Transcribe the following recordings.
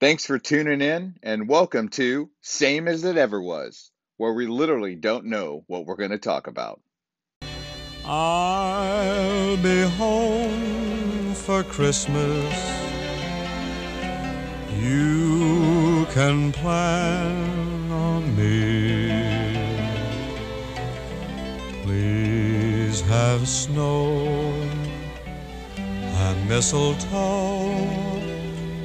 Thanks for tuning in and welcome to Same as It Ever Was, where we literally don't know what we're going to talk about. I'll be home for Christmas. You can plan on me. Please have snow and mistletoe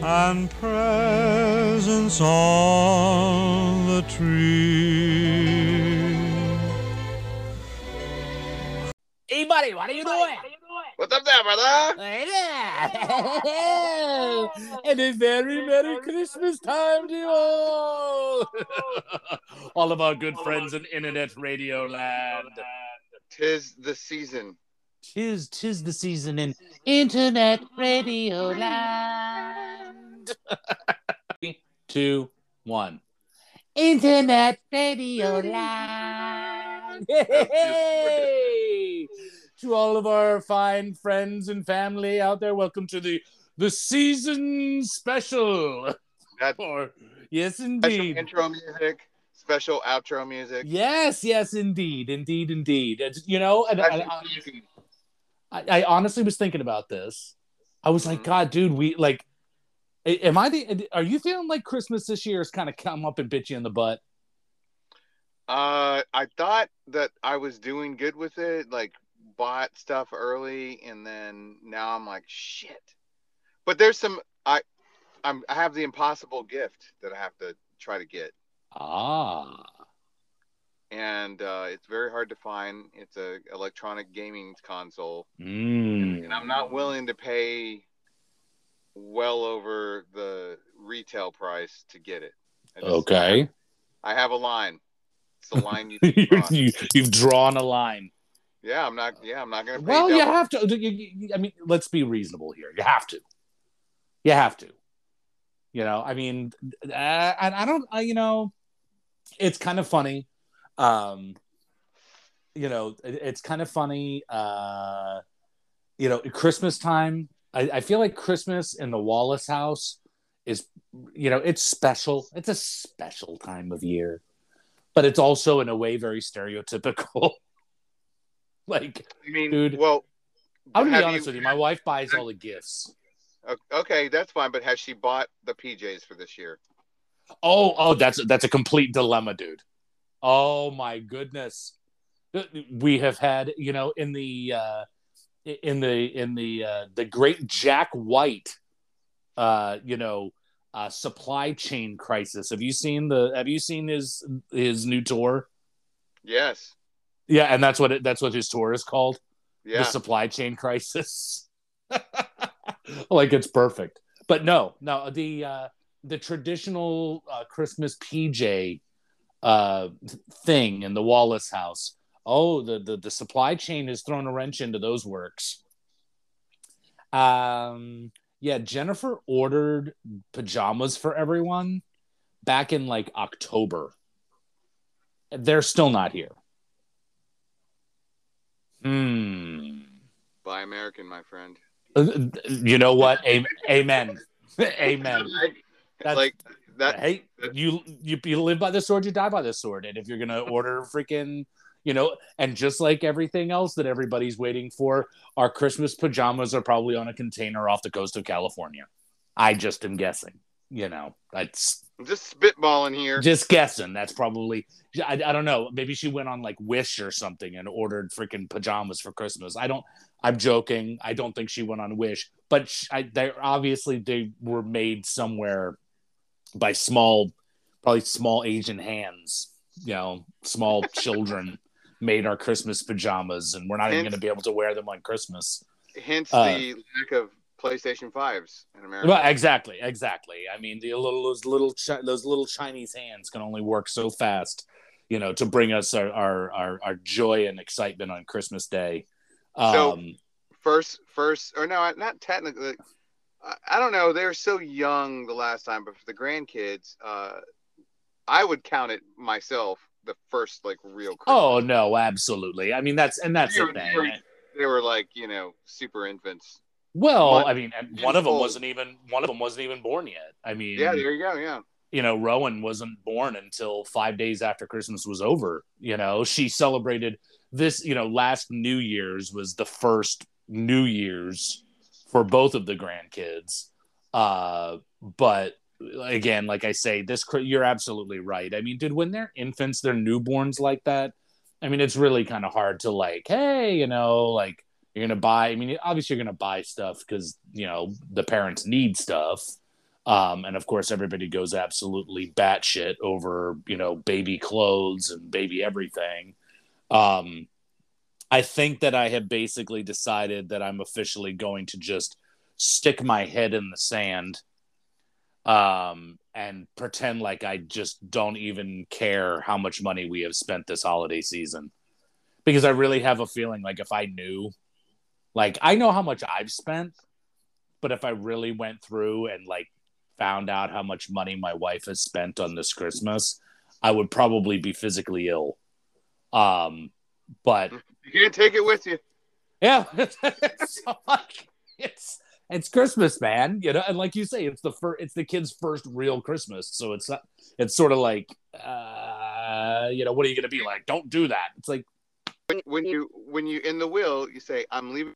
and presents on the tree. Hey, buddy, what are you doing? What's up there, brother? Hey there. and a very Merry Christmas time to you all. all of our good friends in Internet Radio Land. Tis the season. Tis, tis the season in Internet Radio Land. Three, two, one. Internet Radio Land. Hey! To all of our fine friends and family out there, welcome to the the season special. That Or yes, special indeed. intro music, special outro music. Yes, yes, indeed, indeed, indeed. It's- You know, and, and I, I, I honestly was thinking about this. I was like, Mhm. God, dude, we like. Am I the? Are you feeling like Christmas this year has kind of come up and bit you in the butt? Uh, I thought that I was doing good with it, like bought stuff early, and then now I'm like, shit. But there's some I, I'm I have the impossible gift that I have to try to get, Ah, and uh, it's very hard to find. It's a electronic gaming console, mm. and I'm not willing to pay well over the retail price to get it. I just- okay. I have a line. It's the line you. you, you've drawn a line. yeah, I'm not. Yeah, I'm not gonna. Well, you have to. you- you- I mean, let's be reasonable here. You have to. You have to. You know, I mean, uh, and I don't. I, you know, it's kind of funny. Um, you know, it- it's kind of funny. Uh, you know, Christmas time. I, I feel like Christmas in the Wallace house is, you know, it's special. It's a special time of year, but it's also in a way very stereotypical. like I mean, Dude, well, I'm gonna be honest with you. My wife buys all the gifts. Okay, that's fine. But has she bought the PJs for this year? Oh, oh, that's that's a complete dilemma, dude. Oh my goodness. We have had, you know, in the uh in the in the uh the great Jack White uh, you know, uh supply chain crisis. Have you seen the have you seen his his new tour? Yes. Yeah, and that's what it, that's what his tour is called. Yeah. the supply chain crisis. like it's perfect. But no, no, the uh the traditional uh, Christmas PJ uh thing in the Wallace house. Oh, the, the the supply chain has thrown a wrench into those works. Um yeah, Jennifer ordered pajamas for everyone back in like October. They're still not here. Hmm. Buy American, my friend. Uh, You know what? Amen. Amen. That's- like that. hey, you, you you live by the sword, you die by the sword. And if you're gonna order freaking, you know, and just like everything else that everybody's waiting for, our Christmas pajamas are probably on a container off the coast of California. I just am guessing. You know, that's just spitballing here. just guessing. That's probably I, I don't know. Maybe she went on like Wish or something and ordered freaking pajamas for Christmas. I don't. I'm joking. I don't think she went on Wish, but sh I, they obviously they were made somewhere by small, probably small Asian hands. You know, small children made our Christmas pajamas, and we're not even going to be able to wear them on Christmas. Hence uh, the lack of PlayStation fives in America. Well, exactly, exactly. I mean, the little those little chi- those little Chinese hands can only work so fast, you know, to bring us our our our, our joy and excitement on Christmas Day. Um, So- first, first, or no, not technically. I, I don't know. They were so young the last time, but for the grandkids, uh, I would count it myself the first like real. Christmas. oh no, absolutely. I mean, that's and that's They the were- thing. they were- They were like you know super infants. Well, One- I mean, and one of them old. wasn't even one of them wasn't even born yet. I mean, Yeah, there you go. Yeah. you know, Rowan wasn't born until five days after Christmas was over. You know, she celebrated this, you know, last New Year's was the first New Year's for both of the grandkids. Uh, but again, like I say, this you're absolutely right. I mean, dude, when they're infants, they're newborns like that. I mean, it's really kind of hard to like, hey, you know, like you're gonna buy. I mean, obviously you're gonna buy stuff because you know the parents need stuff. Um, and of course, everybody goes absolutely batshit over, you know, baby clothes and baby everything. Um, I think that I have basically decided that I'm officially going to just stick my head in the sand um, and pretend like I just don't even care how much money we have spent this holiday season. Because I really have a feeling like if I knew, like, I know how much I've spent, but if I really went through and like found out how much money my wife has spent on this Christmas, I would probably be physically ill. Um, but You can't take it with you. yeah, so, like, it's it's Christmas, man. You know, and like you say, it's the first, it's the kid's first real Christmas, so it's not. It's sort of like, uh, you know, what are you gonna be like? Don't do that. It's like, When, when you when you in the will, you say, "I'm leaving."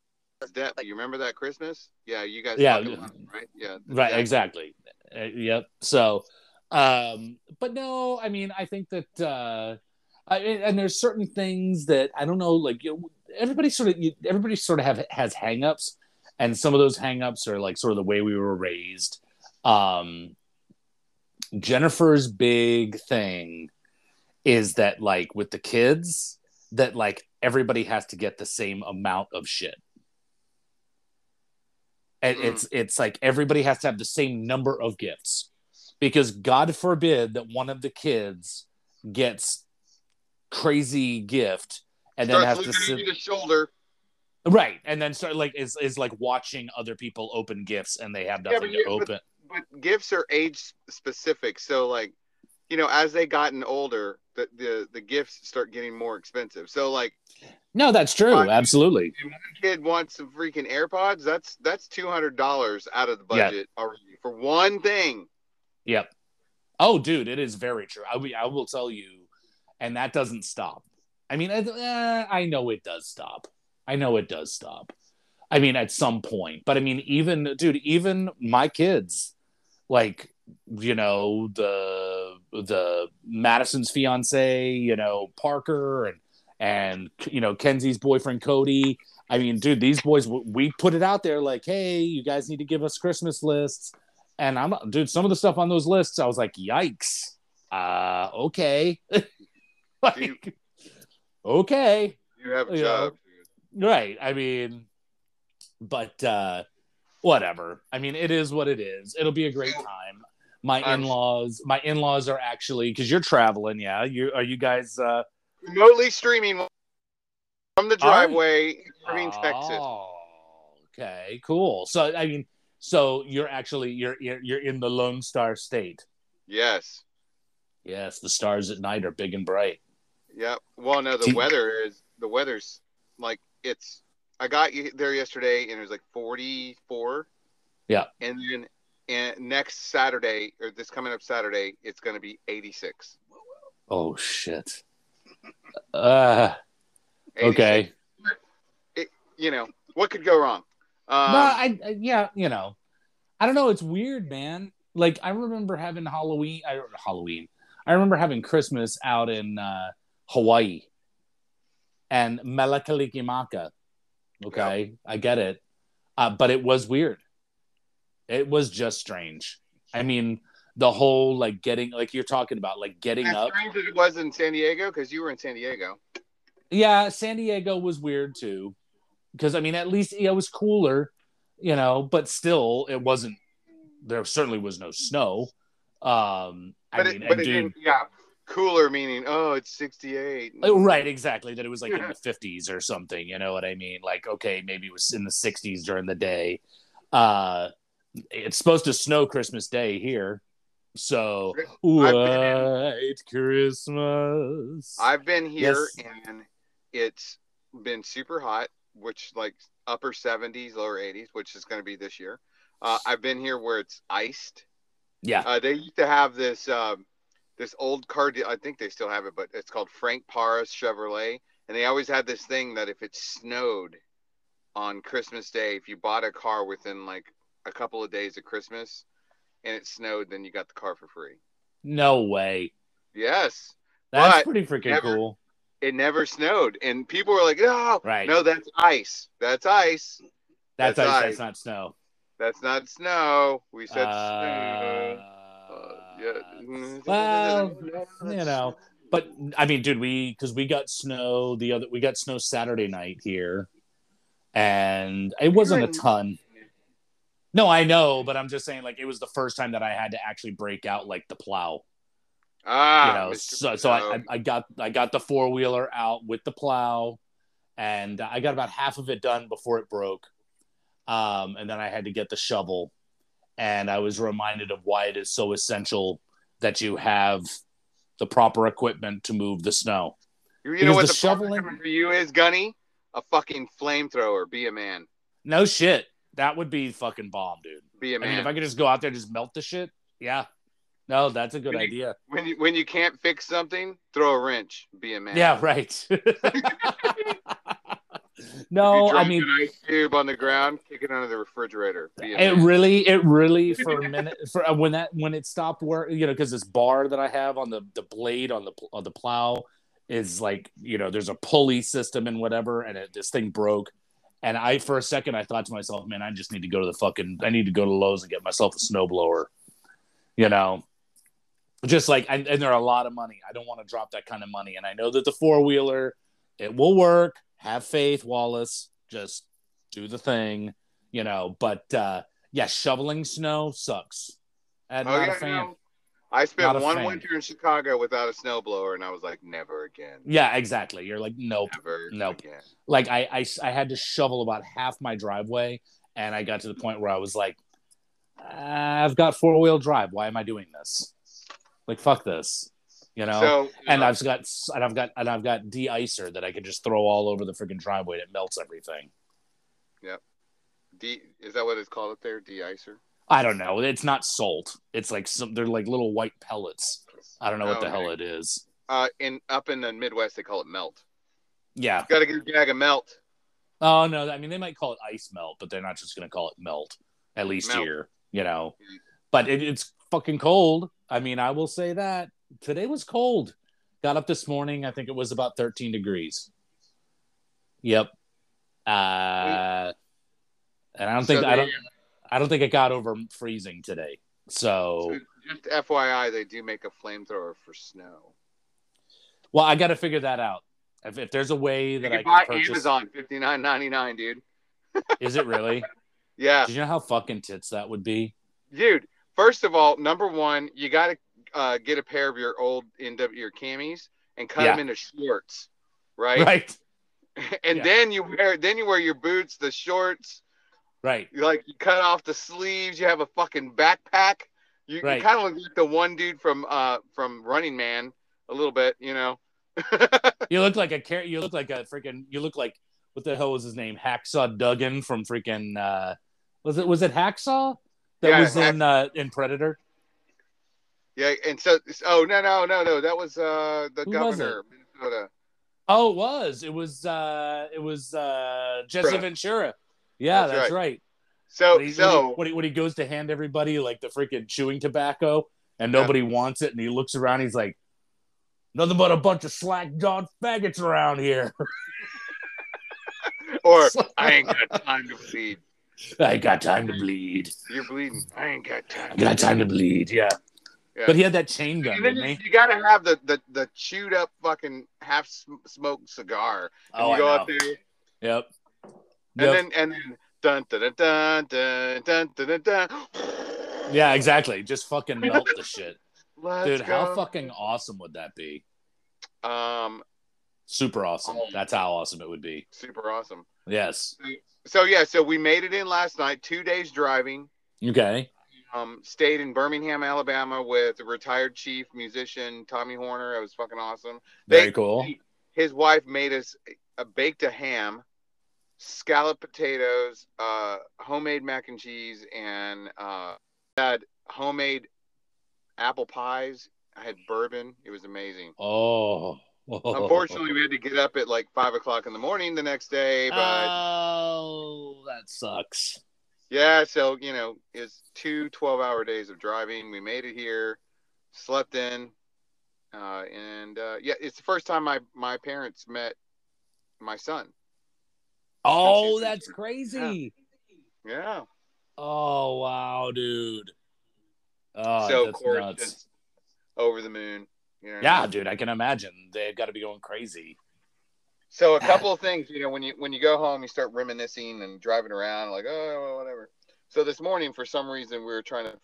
That you remember that Christmas? Yeah, you guys. Yeah. right. Yeah. right, exactly. Uh, yep. So, um, but no, I mean, I think that, uh, I, and there's certain things that I don't know, like you know, everybody sort of, you, everybody sort of have has hangups, and some of those hangups are like sort of the way we were raised. Um, Jennifer's big thing is that like with the kids, that like everybody has to get the same amount of shit. And Mm. it's it's like everybody has to have the same number of gifts because God forbid that one of the kids gets crazy gift and then has to sit the shoulder. Right and then start like is is like watching other people open gifts and they have Yeah, nothing but to you- but- open. But gifts are age specific, so like, you know, as they gotten older, the the, the gifts start getting more expensive. So like, No, that's true. Absolutely. if one kid wants some freaking AirPods, that's that's two hundred dollars out of the Yeah. budget already for one thing. Yep. Oh, dude, it is very true. I, will- I will tell you, and that doesn't stop. I mean, I, eh, I know it does stop. I know it does stop. I mean, at some point, but I mean, even dude, even my kids, like you know the the Madison's fiance, you know Parker, and and you know Kenzie's boyfriend Cody. I mean, dude, these boys, we put it out there like, hey, you guys need to give us Christmas lists. And I'm dude, some of the stuff on those lists, I was like, yikes. Uh, okay. like, okay. You have a job. Right. I mean, but uh whatever. I mean, it is what it is. It'll be a great time. My in-laws, my in-laws are actually because you're traveling, yeah. You are you guys uh Remotely streaming from the driveway in Texas. Oh, okay, cool. So I mean, so you're actually you're you're, you're in the Lone Star State. Yes. Yes, the stars at night are big and bright. Yep. Well, no, the weather is the weather's like it's. I got you there yesterday, and it was like forty-four. Yeah. And then, and next Saturday or this coming up Saturday, it's going to be eighty-six. Oh shit. Uh 86. okay. You know what could go wrong? Um, no, I, I yeah, you know, I don't know. It's weird, man. Like I remember having Halloween. I Halloween. I remember having Christmas out in uh, Hawaii and Mele Kalikimaka. Okay, I get it, uh, but it was weird. It was just strange. I mean, the whole like getting like you're talking about like getting as up. strange as it was in San Diego because you were in San Diego. Yeah, San Diego was weird too, because I mean, at least it was cooler, you know, but still, it wasn't. There certainly was no snow. Um, I But mean, it, but it dude, didn't, yeah, cooler meaning oh it's sixty-eight. oh, right, exactly. That it was like in the fifties or something. You know what I mean? Like, okay, maybe it was in the sixties during the day. Uh, it's supposed to snow Christmas Day here, so in- white Christmas. I've been here Yes. and it's been super hot, which like upper 70s, lower 80s, which is going to be this year. Uh, I've been here where it's iced. Yeah. Uh, they used to have this um, this old car. de- I think they still have it, but it's called Frank Parra Chevrolet, and they always had this thing that if it snowed on Christmas Day, if you bought a car within like a couple of days of Christmas, and it snowed, then you got the car for free. No way. Yes, That's But pretty freaking never- cool. it never snowed, and people were like, "No, Right. no, that's ice. That's ice. That's that's ice, ice. that's not snow. That's not snow." We said Uh, snow. Uh, yeah. well, you know, but I mean, dude, we because we got snow the other we got snow Saturday night here, and it wasn't a ton. No, I know, but I'm just saying, like, it was the first time that I had to actually break out like the plow. ah, you know, Mr. so so I, I I got I got the four wheeler out with the plow, and I got about half of it done before it broke, um, and then I had to get the shovel, and I was reminded of why it is so essential that you have the proper equipment to move the snow. You Because know what the the, shoveling- for you is, Gunny? A fucking flamethrower. Be a man. No shit, that would be fucking bomb, dude. Be a I man. mean, if I could just go out there and just melt the shit, yeah. No, that's a good When you- idea. when you when you can't fix something, throw a wrench. Be a man. Yeah, right. No, I mean, an ice cube on the ground, kick it under the refrigerator. It really it really for a minute for uh, when that when it stopped work you know because this bar that i have on the the blade on the on the plow is like you know there's a pulley system and whatever and it, this thing broke. And i for a second i thought to myself man i just need to go to the fucking i need to go to lowes and get myself a snowblower you know? Just like and, and they're a lot of money. I don't want to drop that kind of money. And i know that the four-wheeler it will work have faith wallace just do the thing you know but uh yeah shoveling snow sucks i'm Oh, yeah, no. I spent one fan. winter in Chicago without a snowblower, and I was like, never again. yeah exactly you're like nope Never Nope. again. like I, I i had to shovel about half my driveway and i got to the point where i was like i've got four-wheel drive why am i doing this like fuck this you know So, and uh, I've got and I've got and I've got de-icer that I can just throw all over the freaking driveway and it melts everything. de- is that what it's called up there? De-icer? I don't know. It's not salt. It's like some they're like little white pellets. I don't know what the Okay. hell it is. Uh, in up in the Midwest, they call it melt. Yeah. Got to get a bag of melt. Oh no, I mean they might call it ice melt, but they're not just gonna call it melt. At least Melt. here, you know. Mm. But it, it's fucking cold. I mean, I will say that today was cold. Got up this morning. I think it was about 13 degrees. Yep. Uh, and I don't think I don't I don't think it got over freezing today. So So just FYI, they do make a flamethrower for snow. well, I got to figure that out. If, if there's a way You that can I buy can purchase, Amazon fifty nine ninety nine, dude. is it really? Yeah, Do you know how fucking tits that would be? dude. First of all, number one, you got to uh, get a pair of your old NWU camis and cut Yeah. them into shorts, right? Right. and Yeah. then you wear then you wear your boots, the shorts. Right. Like you cut off the sleeves. You have a fucking backpack. You, Right. you kind of look like the one dude from uh from Running Man a little bit, you know. You look like a car- you look like a freaking you look like what the hell was his name? Hacksaw Duggan from freaking uh was it was it Hacksaw that Yeah, was in uh in Predator? Yeah, and so oh no no no no that was uh the Who governor of Minnesota. Oh, it was. It was uh it was uh Jesse Right. Ventura. Yeah, that's, That's right. right. So When he, so when, he, when he goes to hand everybody like the freaking chewing tobacco and nobody wants it and he looks around he's like nothing but a bunch of slack jawed faggots around here. or I ain't got time to bleed. I ain't got time to bleed. You're bleeding. I ain't got time. I got time to bleed. Yeah. But he had that chain gun. You, you, gotta have the, the, the chewed up fucking half smoked cigar. And oh, you go I know. up there. Yep. And yep. then and then dun dun dun dun dun dun dun. dun. yeah, exactly. Just fucking melt the shit. Let's Dude, go. how fucking awesome would that be? Um, super awesome. Um, That's how awesome it would be. Super awesome. Yes. So yeah, so we made it in last night. Two days driving. Okay. Um, stayed in Birmingham, Alabama, with a retired chief musician Tommy Horner. It was fucking awesome. Very They- cool. His wife made us a baked a ham scallop potatoes, uh, homemade mac and cheese, and uh, had homemade apple pies. I had bourbon. It was amazing. Oh. Unfortunately, we had to get up at like five o'clock in the morning the next day, but Oh, that sucks. Yeah, so you know, it's two 12 hour days of driving. We made it here, slept in, uh, and uh, yeah, it's the first time my my parents met my son. Oh, that's crazy. Yeah. Oh, wow, dude. Oh, so of that's course, nuts. over the moon. You know I Yeah, mean? dude, I can imagine. They've got to be going crazy. So a couple of things, you know, when you when you go home, you start reminiscing and driving around, like oh well, whatever. So this morning, for some reason, we were trying to,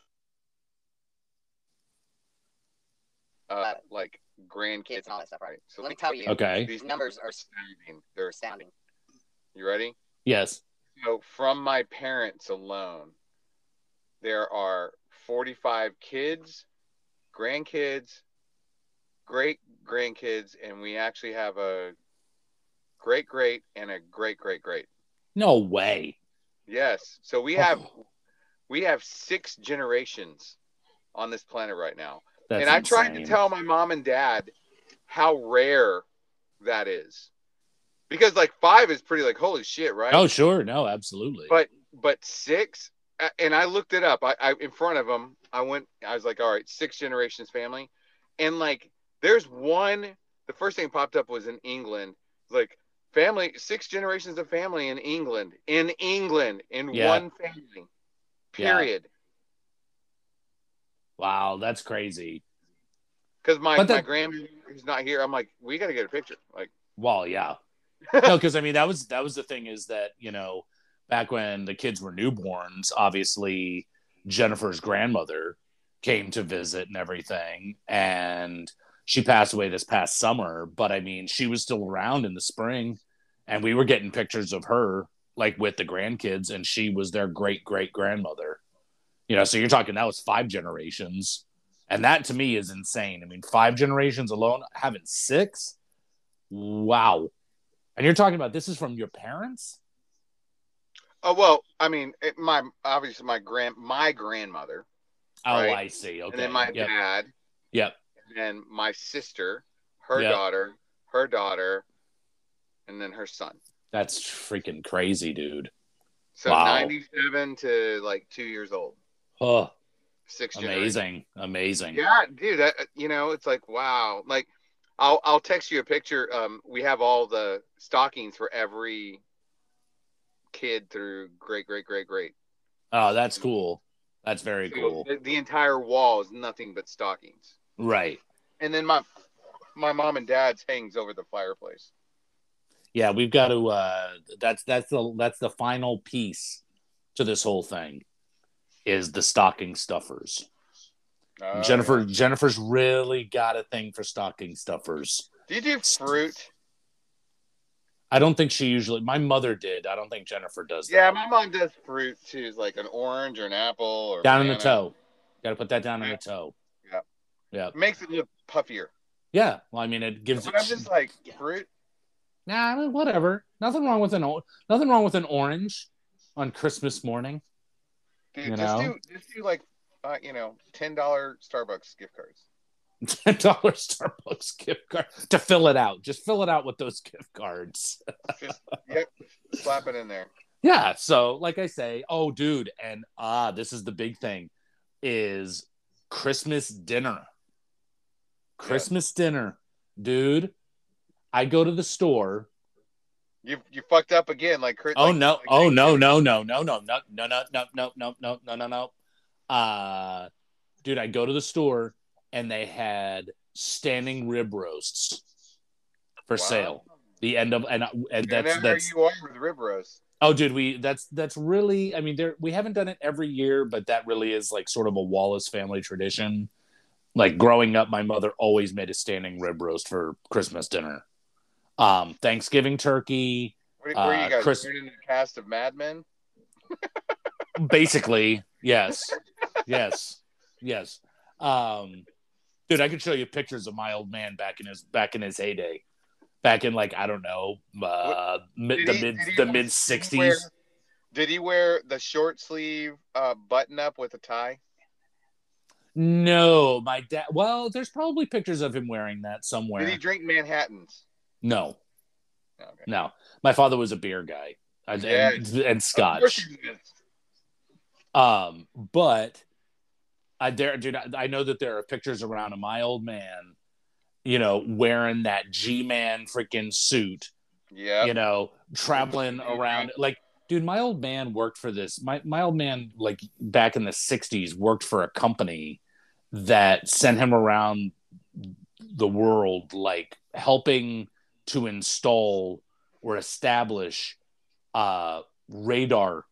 uh, like grandkids and all that stuff, right? So let me tell you, Okay. these numbers are astounding. They're astounding. You ready? Yes. So from my parents alone, there are 45 kids, grandkids, great grandkids, and we actually have a great great and a great great great. No way. Yes. So we oh. have Oh. we have six generations on this planet right now. That's and I tried to tell my mom and dad how rare that is. Because like five is pretty like holy shit, right? Oh, sure. No, absolutely. but but six and i looked it up I, I in front of them i went i was like all right six generations family and like there's one the first thing popped up was in england like family six generations of family in england in england in Yeah. one family Yeah. period wow, that's crazy. because my But my that- grandmother who's not here i'm like we got to get a picture like Well, yeah. no, because I mean that was that was the thing is that you know back when the kids were newborns, obviously Jennifer's grandmother came to visit and everything, and she passed away this past summer. But I mean, she was still around in the spring, and we were getting pictures of her like with the grandkids, and she was their great great grandmother. You know, so you're talking that was five generations, and that to me is insane. I mean, five generations alone, having six, wow. And you're talking about this is from your parents? oh well i mean it, my obviously my grand my grandmother Oh, Right. I see. Okay. and then my yep. dad Yep. and my sister, her Yep. daughter, her daughter, and then her son. That's freaking crazy, dude. So Wow. 97 to like two years old. Oh, Six amazing. Amazing. Yeah, dude. That, you know, it's like wow. Like, I'll I'll text you a picture. Um, we have all the stockings for every kid through great great great great. Oh, that's cool. That's very So cool. The, the entire wall is nothing but stockings. Right. And then my my mom and dad's hangs over the fireplace. Yeah, we've got to uh that's that's the that's the final piece to this whole thing is the stocking stuffers. Oh, Jennifer yeah. Jennifer's really got a thing for stocking stuffers. do you do fruit? I don't think she usually my mother did. I don't think Jennifer does Yeah, that. my mom does fruit too, like an orange or an apple or down in the banana. toe. Got to put that down in the toe. Yeah. Yeah. It makes it look puffier. Yeah. Well, I mean, it gives But it. I'm just like fruit. Nah, I mean, whatever. Nothing wrong with an nothing wrong with an orange on Christmas morning. Dude, You just know? do just do like uh, you know, ten dollar Starbucks gift cards. Ten dollar Starbucks gift card to fill it out. Just fill it out with those gift cards. Just yep, slap it in there. Yeah. So, like I say, oh, dude, and ah, this is the big thing: is Christmas dinner. Christmas dinner, dude. I go to the store. You you fucked up again, like Chris. Oh like- no! like Oh no! No! No! No! No! No! No! No! No! No! No! No! No! No! No! Uh, dude, I go to the store and they had standing rib roasts for Wow. sale. The end of and and And that's there that's you are with rib roast. oh, dude, we that's that's really. I mean, there we haven't done it every year, but that really is like sort of a Wallace family tradition. Like growing up, my mother always made a standing rib roast for Christmas dinner. Um, Thanksgiving turkey, Where, where Uh, you guys? Chris- You're in the cast of Mad Men. basically yes yes yes um dude i could show you pictures of my old man back in his back in his heyday back in like I don't know uh, mid, the he- mid the mid did he wear- sixties. Did he wear the short sleeve uh, button up with a tie? No, my dad. Well, there's probably pictures of him wearing that somewhere. Did he drink Manhattans? No, Okay. no. My father was a beer guy and, Yeah. and, and Scotch. Um, but I dare, dude. I, know that there are pictures around of my old man, you know, wearing that G-man freaking suit, Yeah. you know, traveling around. Like, dude, my old man worked for this. My my old man, like back in the '60s, worked for a company that sent him around the world, like helping to install or establish uh radar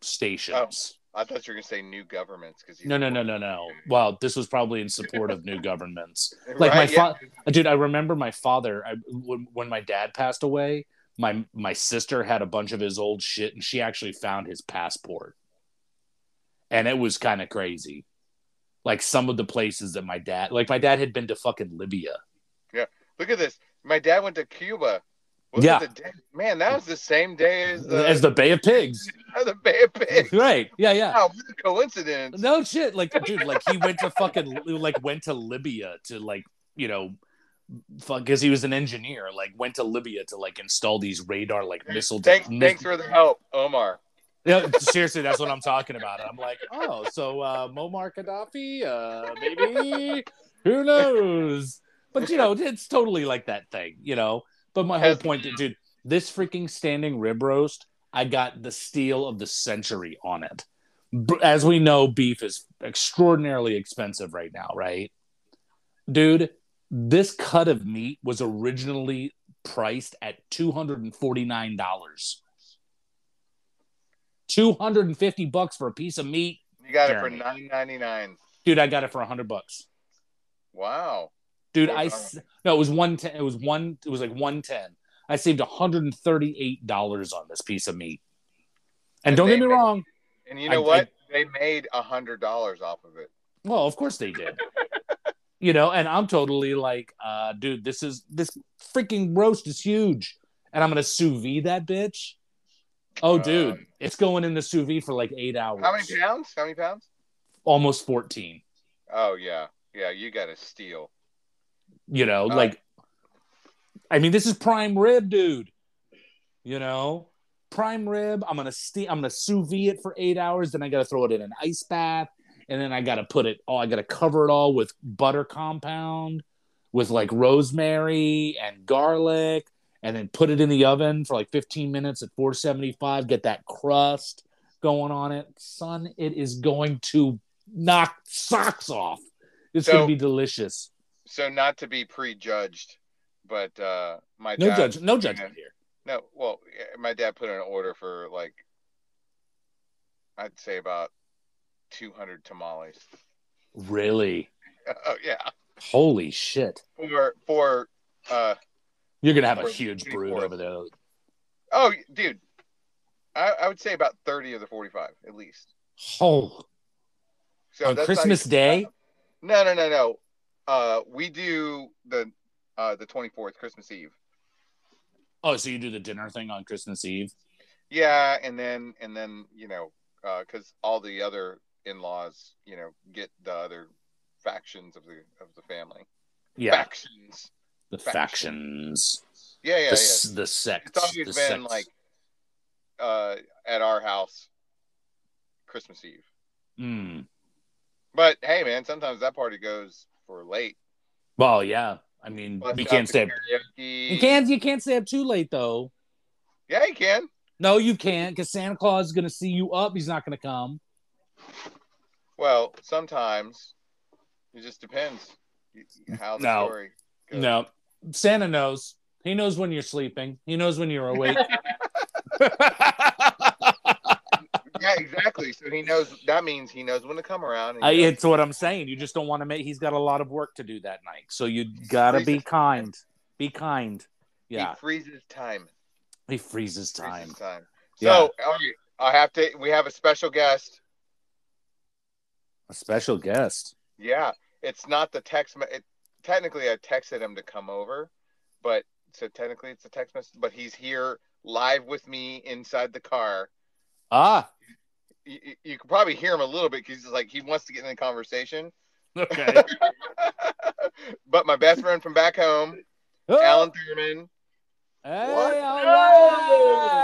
stations. Oh, I thought you were gonna say new governments because No, no, no, no, no. Well, this was probably in support of new governments. Like Right, my yeah. dude, I remember my father. I, when, when my dad passed away, my my sister had a bunch of his old shit, and she actually found his passport, and it was kind of crazy. Like some of the places that my dad, like my dad had been to fucking Libya. Yeah, look at this. My dad went to Cuba. Yeah. Man, that was the same day as the, as the Bay of Pigs, the Bay of Pigs. right? Yeah, yeah. Wow, what a coincidence. No shit, like dude, like he went to fucking like went to Libya to like you know, fuck because he was an engineer. Like went to Libya to like install these radar like missile. Thanks, thanks for the help, Omar. Yeah, seriously, that's what I'm talking about. I'm like, oh, so uh, Muammar Gaddafi, uh, maybe who knows? But you know, it's totally like that thing, you know. But my whole point, dude, this freaking standing rib roast, I got the steal of the century on it. As we know, beef is extraordinarily expensive right now, right? Dude, this cut of meat was originally priced at $249. 250 bucks for a piece of meat. You got Jeremy. it for nine ninety nine. Dude, I got it for 100 bucks. Wow. Dude, I no, it was 110 it was one it was like 110. I saved $138 on this piece of meat. And And don't get me made- wrong, And you know I- what? they made a hundred dollars off of it. well, of course they did. you know, and I'm totally like, uh, dude, this is this freaking roast is huge. And I'm gonna sous vide that bitch. Oh, dude, it's going in the sous vide for like eight hours. How many pounds? How many pounds? Almost 14. Oh yeah, yeah. You got to steal. You know, Uh, like, I mean, this is prime rib, dude. You know, prime rib. I'm gonna ste- I'm gonna sous vide it for eight hours. Then I gotta throw it in an ice bath, and then I gotta put it. Oh, I gotta cover it all with butter compound, with like rosemary and garlic, and then put it in the oven for like 15 minutes at 475. Get that crust going on it, son. It is going to knock socks off. It's So- gonna be delicious. So not to be prejudged, but uh, my No dad, judge, no judgment here. No, well, my dad put in an order for like, I'd say about two hundred tamales. Really? Oh yeah, Holy shit! for for uh You're gonna have a huge brood over there. oh dude, I, I would say about thirty of the forty five at least. Oh, So on Christmas even- Day? No, no, no, no. Uh, we do the uh the twenty fourth, Christmas Eve. Oh, so you do the dinner thing on Christmas Eve? Yeah, and then and then you know, because all the other in laws, you know, get the other factions of the of the family. Yeah, Factions. the factions. factions, Yeah, yeah, the, yeah. the sects. It's always the been sects. like uh at our house Christmas Eve. Mm. But hey man, sometimes that party goes for late. Well, yeah. I mean, we can't stay. Up, you can't. You can't stay up too late though. Yeah, you can. No, you can't, because Santa Claus is gonna see you up. He's not gonna come. Well, sometimes it just depends how the No. story goes. No, Santa knows. He knows when you're sleeping. He knows when you're awake. Yeah, exactly. So he knows that means he knows when to come around. I, it's what I'm saying. You just don't want to make. He's got a lot of work to do that night, so you gotta be kind. Be kind. Yeah, he freezes time. he freezes Freezes time. time. Yeah. So right, I have to. We have a special guest. A special guest. Yeah, it's not the text. It, technically, I texted him to come over, but so technically it's a text message. But he's here live with me inside the car. Ah, You, you- you can probably hear him a little bit because he's like he wants to get in the conversation. okay. but my best friend from back home, Oh, Alan Thurman. Hey, What? all right.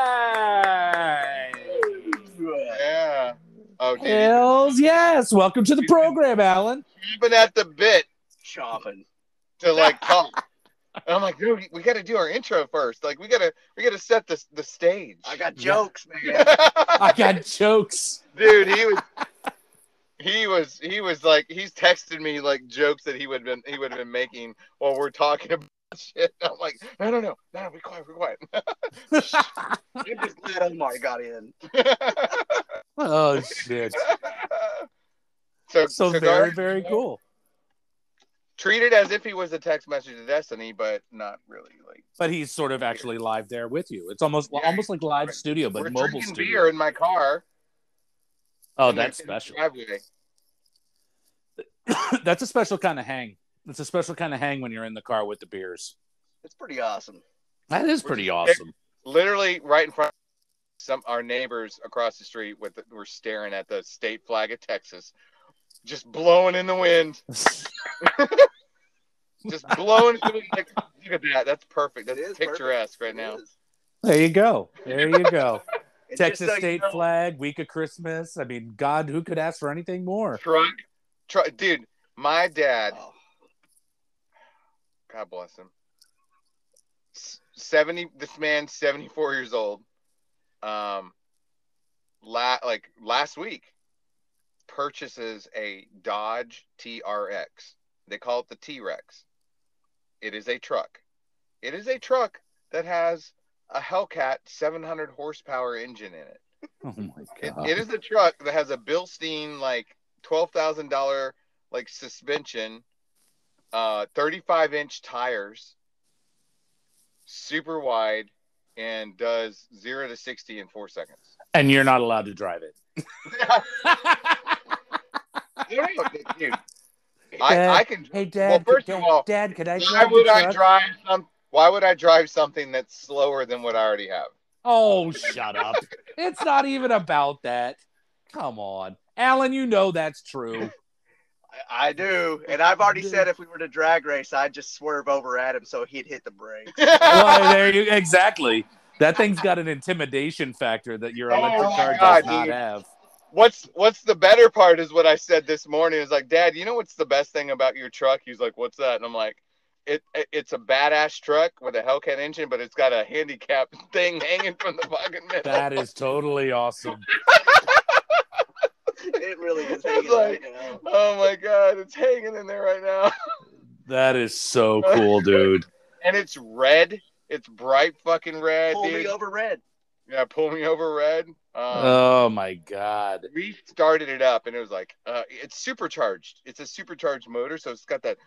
Yeah. Oh, dude, Hells yes. Welcome to the program, Alan. he's been at the bit Chopping. to like talk. And I'm like, dude, we got to do our intro first. Like, we gotta, we gotta set the the stage. I got Yeah. jokes, man. I got jokes. dude he was he was he was like he's texted me like jokes that he would have been he would have been making while we're talking about shit i'm like no no no no be quiet be quiet I'm just glad Omar got in. Oh shit. so So so very, Gar- very cool. Treat it as if he was a text message to destiny but not really like But he's sort of actually live there with you. It's almost Yeah. almost like live studio, but we're mobile drinking studio. beer in my car oh, that's special. that's a special kind of hang. It's a special kind of hang when you're in the car with the beers. It's pretty awesome. That is pretty awesome. literally right in front of some our neighbors across the street with the, were staring at the state flag of texas just blowing in the wind just blowing in the wind. Like, look at that that's perfect that's It is picturesque right now. There you go. There you go. Texas just so you state know, flag, week of Christmas. I mean, God, who could ask for anything more? truck truck dude my dad oh, god bless him 70 this man's 74 years old um la- like last week purchases a dodge trx they call it the t-rex it is a truck it is a truck that has a hellcat 700 horsepower engine in it Oh my it, God. it is a truck that has a Bilstein like twelve thousand dollar like suspension, uh, thirty five inch tires, super wide, and does zero to sixty in four seconds. and you're not allowed to drive it. Dude, I, I can. hey, Dad. Well, first Dad, of all, Dad, could I Why drive would the I truck? drive some? Why would I drive something that's slower than what I already have? Oh, shut up. it's not even about that. Come on. Alan, you know that's true. I, I do, and I've already said if we were to drag race, I'd just swerve over at him so he'd hit the brakes. well, there you exactly. That thing's got an intimidation factor that your Oh electric my car God, does not dude. have. What's what's the better part is what I said this morning. Is like, Dad, you know what's the best thing about your truck? He's like, What's that? And I'm like, it, it it's a badass truck with a Hellcat engine, but it's got a handicap thing hanging from the fucking middle. That is totally awesome. it really is It's hanging like- right now. oh my god, it's hanging in there right now, That is so cool, dude. and it's red. It's bright fucking red, Pull dude. me over red. Yeah, pull me over red. Um, Oh my god. we started it up, and it was like, uh, it's supercharged. It's a supercharged motor, so it's got that.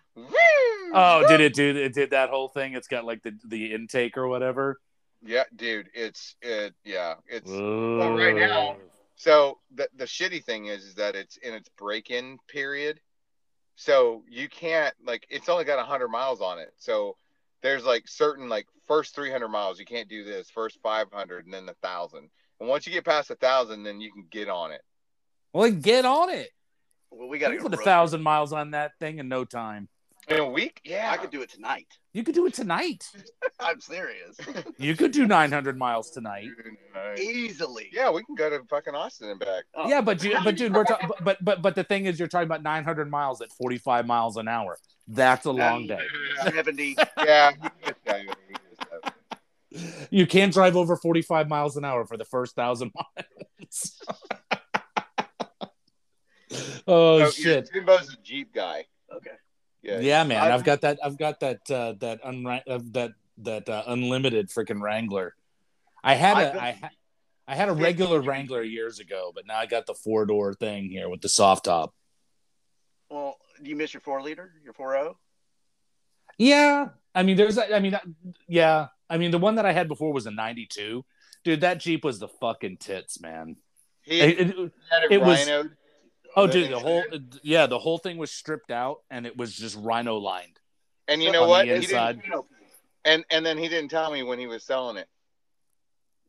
Oh, did it do it did that whole thing? It's got like the the intake or whatever. Yeah, dude, it's it. Yeah, it's Well, right now- so the the shitty thing is, is that it's in its break-in period, so you can't like it's only got hundred miles on it. So there's like certain like first 300 miles you can't do this, first 500, and then the thousand. And once you get past a thousand, then you can get on it. Well, get on it. Well, we got to put a thousand miles on that thing in no time. In a week, yeah, I could do it tonight. You could do it tonight. I'm serious. You could do 900 miles tonight. Easily. Yeah, we can go to fucking Austin and back. Oh, Yeah, but you, but dude, we're talking, but but but the thing is, you're talking about 900 miles at 45 miles an hour. That's a long day. 70. Yeah, he can get that. He can get that. You can't drive over 45 miles an hour for the first thousand miles. oh So, shit! Yeah, Timbo's a Jeep guy. Okay. Yeah, Yeah, man, I've- I've got that. I've got that. Uh, that unra- uh, that that uh, unlimited freaking Wrangler. I had I've a been- I, ha- I had a regular Wrangler years ago, but now I got the four door thing here with the soft top. Well, do you miss your four liter, your four oh? Yeah, I mean, there's, I mean, yeah, I mean, the one that I had before was a '92. Dude, that Jeep was the fucking tits, man. He It- it- had it, it was- rhinoed. oh, dude, the whole, yeah, the whole thing was stripped out and it was just rhino lined. And you know what? He inside. didn't, and and then he didn't tell me when he was selling it.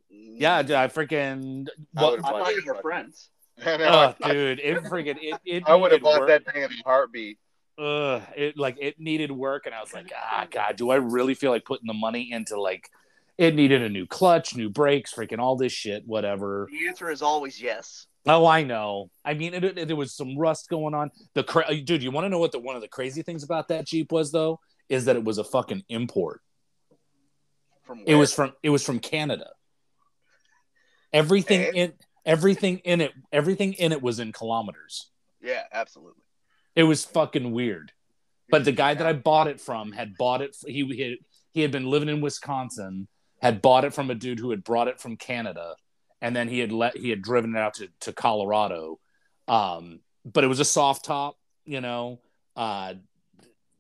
Yeah, dude, I freaking. I Well, would've I bought thought it. you were friends. I oh, dude, it freaking it. it I would have bought work. that thing in a heartbeat. Ugh, it like it needed work, and I was like, ah, God, do I really feel like putting the money into like? It needed a new clutch, new brakes, freaking all this shit, whatever. The answer is always yes. Oh, I know. I mean, it, it- there was some rust going on. The cra- dude, you want to know what the one of the crazy things about that Jeep was though? Is that it was a fucking import. From It was from it was from Canada. Everything And? in everything in it everything in it was in kilometers. yeah, absolutely. It was fucking weird. But the guy that I bought it from had bought it. He he had, he had been living in Wisconsin, had bought it from a dude who had brought it from Canada, and then he had let he had driven it out to, to Colorado. Um, but it was a soft top, you know. Uh,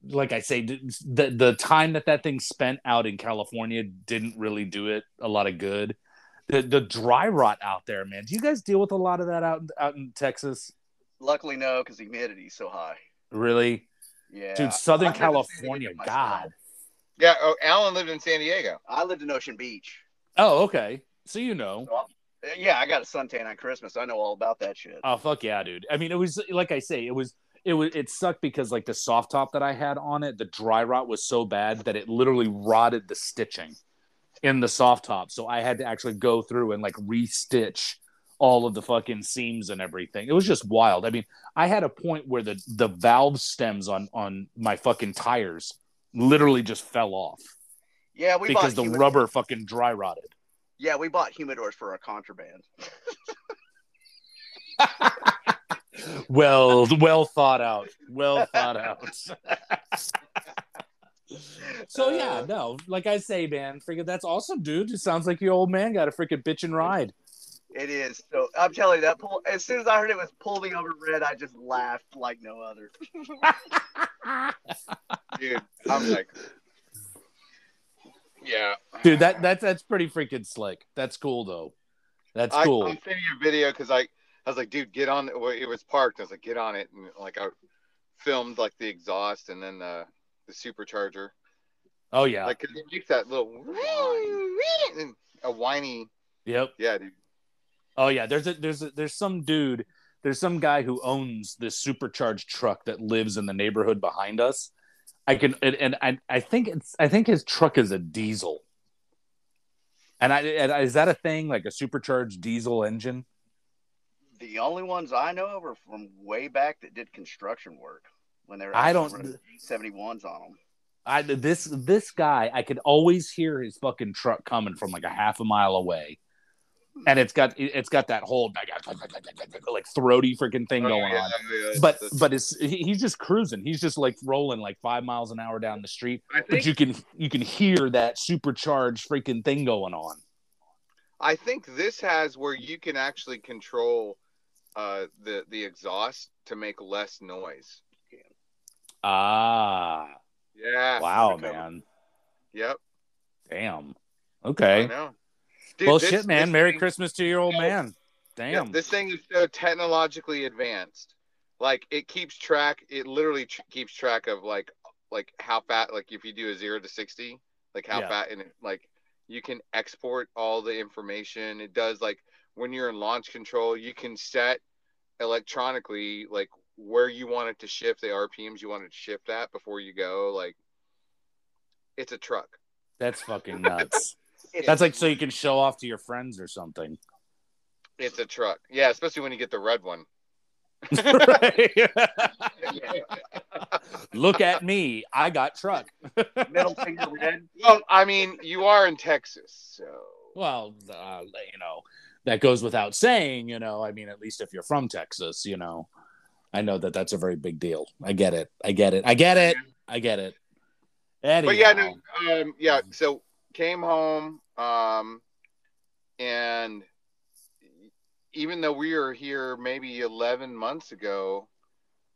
like I say, the the time that that thing spent out in California didn't really do it a lot of good. The the dry rot out there, man. Do you guys deal with a lot of that out out in Texas? Luckily, no, because the humidity's so high. Really, Yeah, dude? Southern I've California. God. Yeah. Oh, Alan lived in San Diego. I lived in Ocean Beach. Oh, okay. So you know. So yeah, I got a suntan on Christmas. I know all about that shit. Oh fuck yeah, dude. I mean, it was like I say, it was it was it sucked because like the soft top that I had on it, the dry rot was so bad that it literally rotted the stitching in the soft top. So I had to actually go through and like restitch all of the fucking seams and everything. It was just wild. I mean, I had a point where the the valve stems on on my fucking tires literally just fell off yeah, we because the rubber fucking dry rotted. Yeah, we bought humidors for our contraband. Well, well thought out. Well thought out. so yeah, no, like I say, man, freaking that's awesome, dude. It sounds like your old man got a freaking bitch and ride. It is. So I'm telling you that pull. As soon as I heard it was pull me over red, I just laughed like no other. Dude, I'm like, yeah. Dude, that that's that's pretty freaking slick. That's cool though. That's I, cool. I'm sending you a video because I, I was like, dude, get on. Well, it was parked. I was like, get on it, and like I filmed like the exhaust and then the the supercharger, oh yeah. Like cause it makes that little and a whiny. yep. Yeah, dude. Oh yeah. There's a there's a, there's some dude. There's some guy who owns this supercharged truck that lives in the neighborhood behind us. I can and, and I I think it's I think his truck is a diesel. And I and is that a thing like a supercharged diesel engine? The only ones I know of are from way back that did construction work when they were. I don't- 71s on them. I this this guy I could always hear his fucking truck coming from like a half a mile away, and it's got it's got that whole like throaty freaking thing going Oh, yeah, on. yeah, But that's- but it's he's just cruising. He's just like rolling like five miles an hour down the street. I But you can you can hear that supercharged freaking thing going on. I think this has where you can actually control uh the the exhaust to make less noise. Ah, Yeah. wow, man, Yep. damn. I Okay. Dude, well, this- shit, man. this Merry thing- Christmas to your old Yeah. man. Yeah, Damn. this thing is so technologically advanced. Like it keeps track. It literally tr- keeps track of like like how fat. Like if you do a zero to sixty, like how Yeah. fat, and it, like you can export all the information. It does like when you're in launch control, you can set electronically like where you want it to shift, the RPMs you want it to shift at before you go. Like it's a truck. That's fucking nuts. It's- That's like so you can show off to your friends or something. It's a truck. Yeah, especially when you get the red one. Look at me. I got truck. middle finger red. Well, I mean, you are in Texas, so Well, uh, you know, that goes without saying, you know. I mean, at least if you're from Texas, you know, I know that that's a very big deal. I get it. I get it. I get it. I get it. Anyhow, but yeah, no, um, yeah. So came home, um, and even though we were here maybe eleven months ago,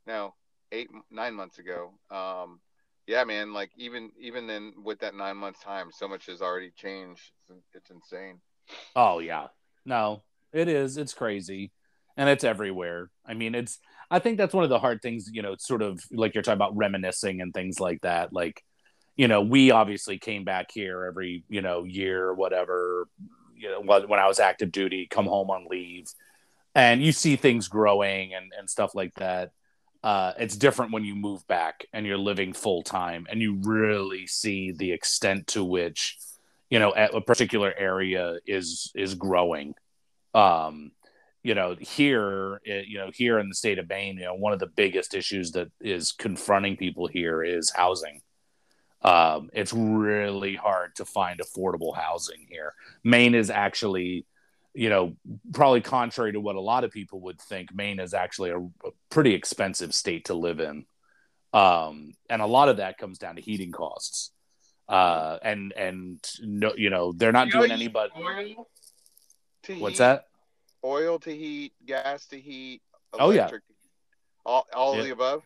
no, eight, nine months ago, um, yeah, man, like even even then with that nine months time, so much has already changed. It's, it's insane. Oh yeah. No, it is. It's crazy. And it's everywhere. I mean, it's I think that's one of the hard things, you know, sort of like you're talking about reminiscing and things like that. Like, you know, we obviously came back here every, you know, year or whatever, you know, when I was active duty, come home on leave. And you see things growing and, and stuff like that. Uh, it's different when you move back and you're living full time and you really see the extent to which, you know, a particular area is is growing. Um, you know, here, you know, here in the state of Maine, you know, one of the biggest issues that is confronting people here is housing um, it's really hard to find affordable housing here. Maine is actually, you know, probably contrary to what a lot of people would think, Maine is actually a, a pretty expensive state to live in. Um, and a lot of that comes down to heating costs. Uh, and, and no, you know, they're not You doing any but Oil what's heat, that? Oil to heat, gas to heat, Oh, yeah. heat. All, all Yeah. of the above.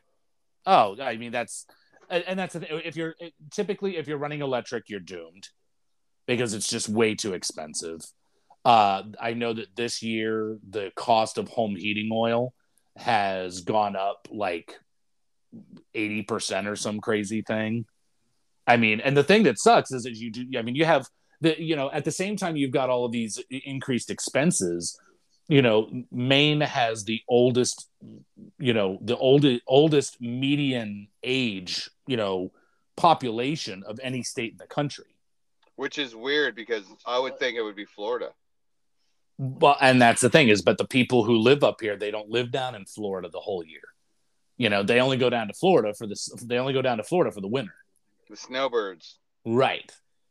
Oh, I mean that's and, that's the thing. if you're typically if you're running electric, you're doomed because it's just way too expensive. Uh, I know that this year the cost of home heating oil has gone up like eighty percent or some crazy thing. I mean, and the thing that sucks is that you do. I mean, you have the you know at the same time you've got all of these increased expenses. You know, Maine has the oldest you know the oldest oldest median age you know population of any state in the country. Which is weird because I would think it would be Florida. well and that's the thing is but the people who live up here they don't live down in florida the whole year. You know they only go down to florida for this they only go down to florida for the winter. The snowbirds. right.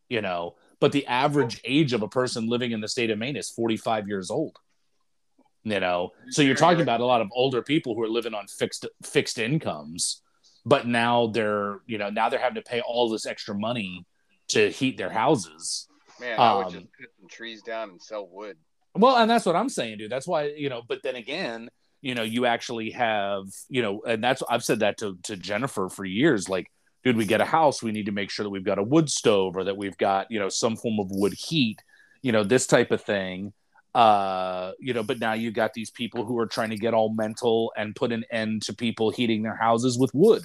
You know but the average age of a person living in the state of maine is 45 years old you know? So you're talking about a lot of older people who are living on fixed fixed incomes but now they're you know now they're having to pay all this extra money to heat their houses. Man, I would Um, just cut some trees down and sell wood. well and that's what i'm saying dude. That's why you know but then again you know you actually have you know and that's i've said that to, to jennifer for years like dude we get a house we need to make sure that we've got a wood stove or that we've got you know some form of wood heat you know this type of thing uh you know but now you got these people who are trying to get all mental and put an end to people heating their houses with wood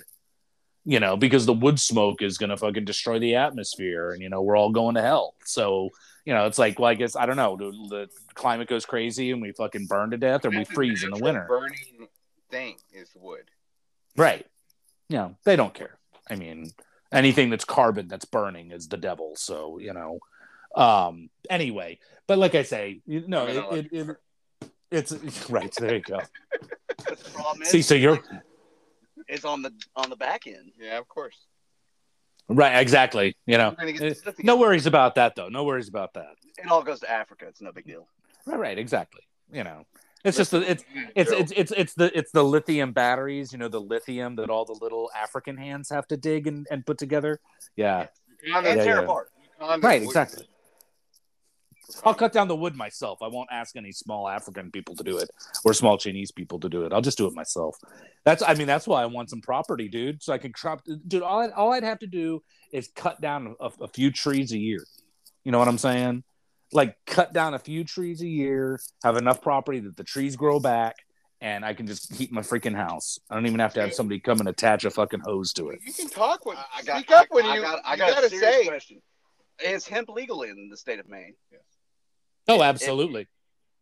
you know because the wood smoke is going to fucking destroy the atmosphere and you know we're all going to hell. So you know it's like well i guess i don't know the, the climate goes crazy and we fucking burn to death or we freeze in the winter. Burning thing is wood. right. You know they don't care. I mean anything that's carbon that's burning is the devil. So you know um anyway but like i say you no I it, it, it, it's right there you go But the problem is, see so you're is on the on the back end. Yeah, of course. right exactly you know We're gonna get Eh, stuff no worries about that though no worries about that It all goes to Africa. It's no big deal. right right exactly you know it's just the, it's it's it's it's it's the it's the lithium batteries you know the lithium that all the little african hands have to dig and, and put together yeah And Wakanda's- tear yeah. apart. Right exactly i'll cut down the wood myself i won't ask any small african people to do it or small chinese people to do it i'll just do it myself that's i mean that's why i want some property dude so i can crop dude all, I, all i'd have to do is cut down a, a few trees a year you know what i'm saying like cut down a few trees a year have enough property that the trees grow back and i can just heat my freaking house i don't even have to have somebody come and attach a fucking hose to it You can talk when I I got. speak up I, when I you, got. I got a gotta serious say. question. Is hemp legal in the state of Maine? Oh absolutely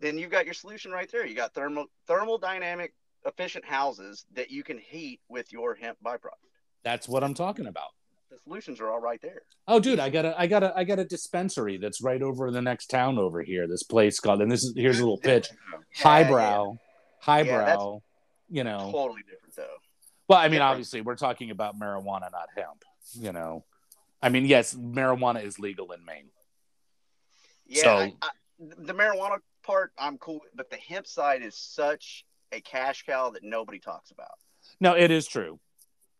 Then you've got your solution right there. You got thermal thermodynamic efficient houses that you can heat with your hemp byproduct. that's what i'm talking about The solutions are all right there. Oh, dude, I got a, I got a, I got a dispensary that's right over the next town over here. This place called, and this is here's a little pitch. Yeah, Highbrow, highbrow. that's- you know, Totally different though. well, I mean, different. obviously, we're talking about marijuana, not hemp. You know, I mean, yes, marijuana is legal in Maine. Yeah, So- I, I, the marijuana part I'm cool, with, but the hemp side is such a cash cow that nobody talks about. No, it is true.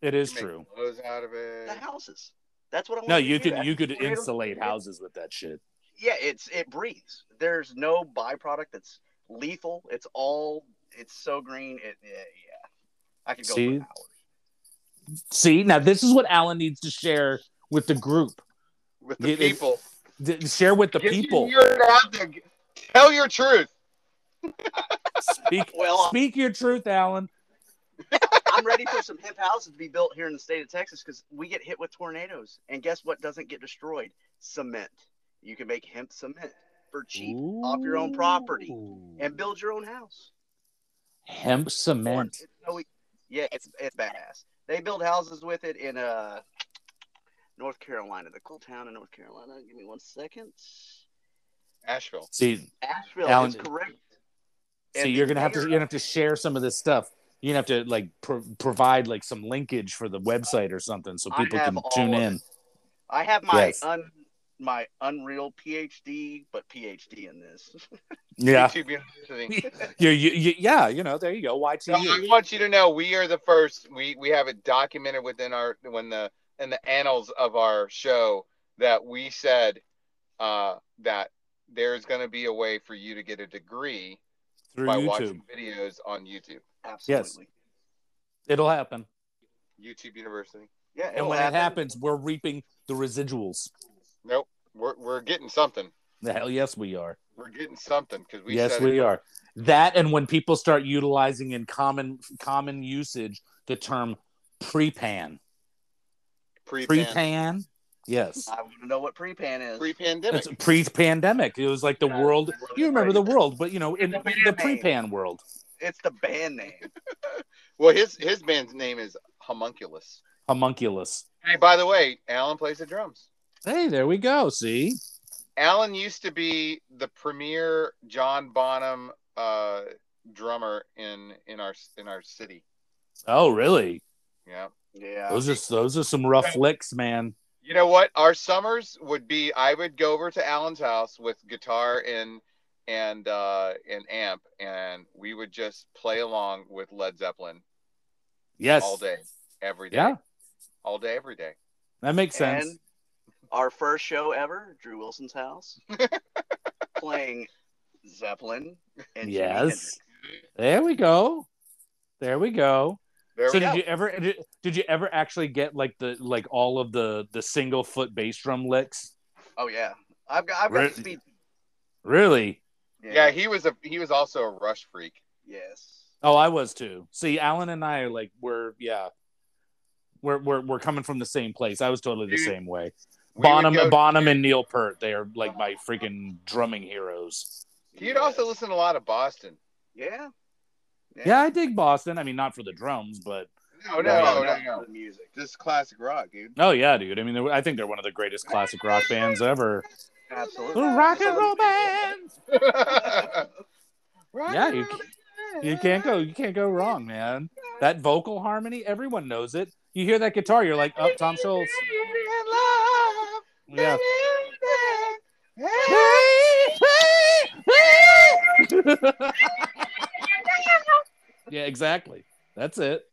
It is true. clothes out of it. The houses. That's what I want. No, to you do. could you could Create a- insulate houses with that shit. Yeah, it's it breathes. There's no byproduct that's lethal. It's all it's so green. It yeah, yeah. I could go See? for hours. See, now this is what Alan needs to share with the group. with the It- it- people. D- share with the Get people. your word. Tell your truth. Speak, Well, speak your truth, Alan. I I'm ready for some hemp houses to be built here in the state of Texas because we get hit with tornadoes. And guess what doesn't get destroyed? Cement. You can make hemp cement for cheap off your own property and build your own house. hemp cement. It's so- yeah, it's it's badass. They build houses with it in uh North Carolina, the cool town in North Carolina. Give me one second. Asheville. See, Asheville Alan- is correct. see, And you're gonna have to you're gonna have to share some of this stuff. You're gonna have to like pro- provide like some linkage for the website or something so people can tune in. it. I have my Yes. un my Unreal PhD, but PhD in this. Yeah, YouTube University. you, you, you, yeah, you know, there you go. So I want you to know we are the first. We we have it documented within our when the in the annals of our show that we said uh, that there's going to be a way for you to get a degree through by YouTube. watching videos on YouTube. Absolutely. It'll happen. YouTube University. Yeah. And when happen. it happens, we're reaping the residuals. Nope, we're we're getting something. The hell yes, we are. We're getting something because we yes, said we it. are. That and when people start utilizing in common common usage the term pre-pan. Pre Pre-pan? Yes. I want to know what pre-pan is. pre pandemic. It's pre-pandemic. It was like the Yeah, world. really You remember the world, but you know, in The the, pre-pan world. It's the band name. Well, his his band's name is Homunculus. Homunculus. Hey, by the way, Alan plays the drums. Hey, there we go. See? Alan used to be the premier John Bonham uh, drummer in in our in our city. Oh, really? Yeah. Yeah. Those are those are some rough licks, man. You know what? Our summers would be I would go over to Alan's house with guitar and and uh and amp and we would just play along with Led Zeppelin Yes. all day, every day. Yeah, All day, every day. that makes sense. And our first show ever, Drew Wilson's house, playing Zeppelin and Jimi yes. There we go. There we go. There so we did go. you ever did, did you ever actually get like the like all of the the single foot bass drum licks? Oh yeah, I've got I've got Re- speed. Really? yeah, he was a he was also a rush freak. yes. Oh, I was too. See, Alan and I are like we're yeah. We're, we're, we're coming from the same place. I was totally the Dude, same way. We Bonham, would go- Bonham, and Neil Peart. They are like my freaking drumming heroes. You'd also listen to a lot of Boston. Yeah. Yeah, I dig Boston. I mean, not for the drums, but No, no, no, no, no, no. The music. Just classic rock, dude. oh yeah, dude. I mean, I think they're one of the greatest classic rock bands ever. Absolutely. The rock and roll bands. Rock Yeah, you, you can't go. You can't go wrong, man. That vocal harmony, everyone knows it. You hear that guitar, you're like, oh, Tom Scholz. Yeah. yeah, exactly. That's it.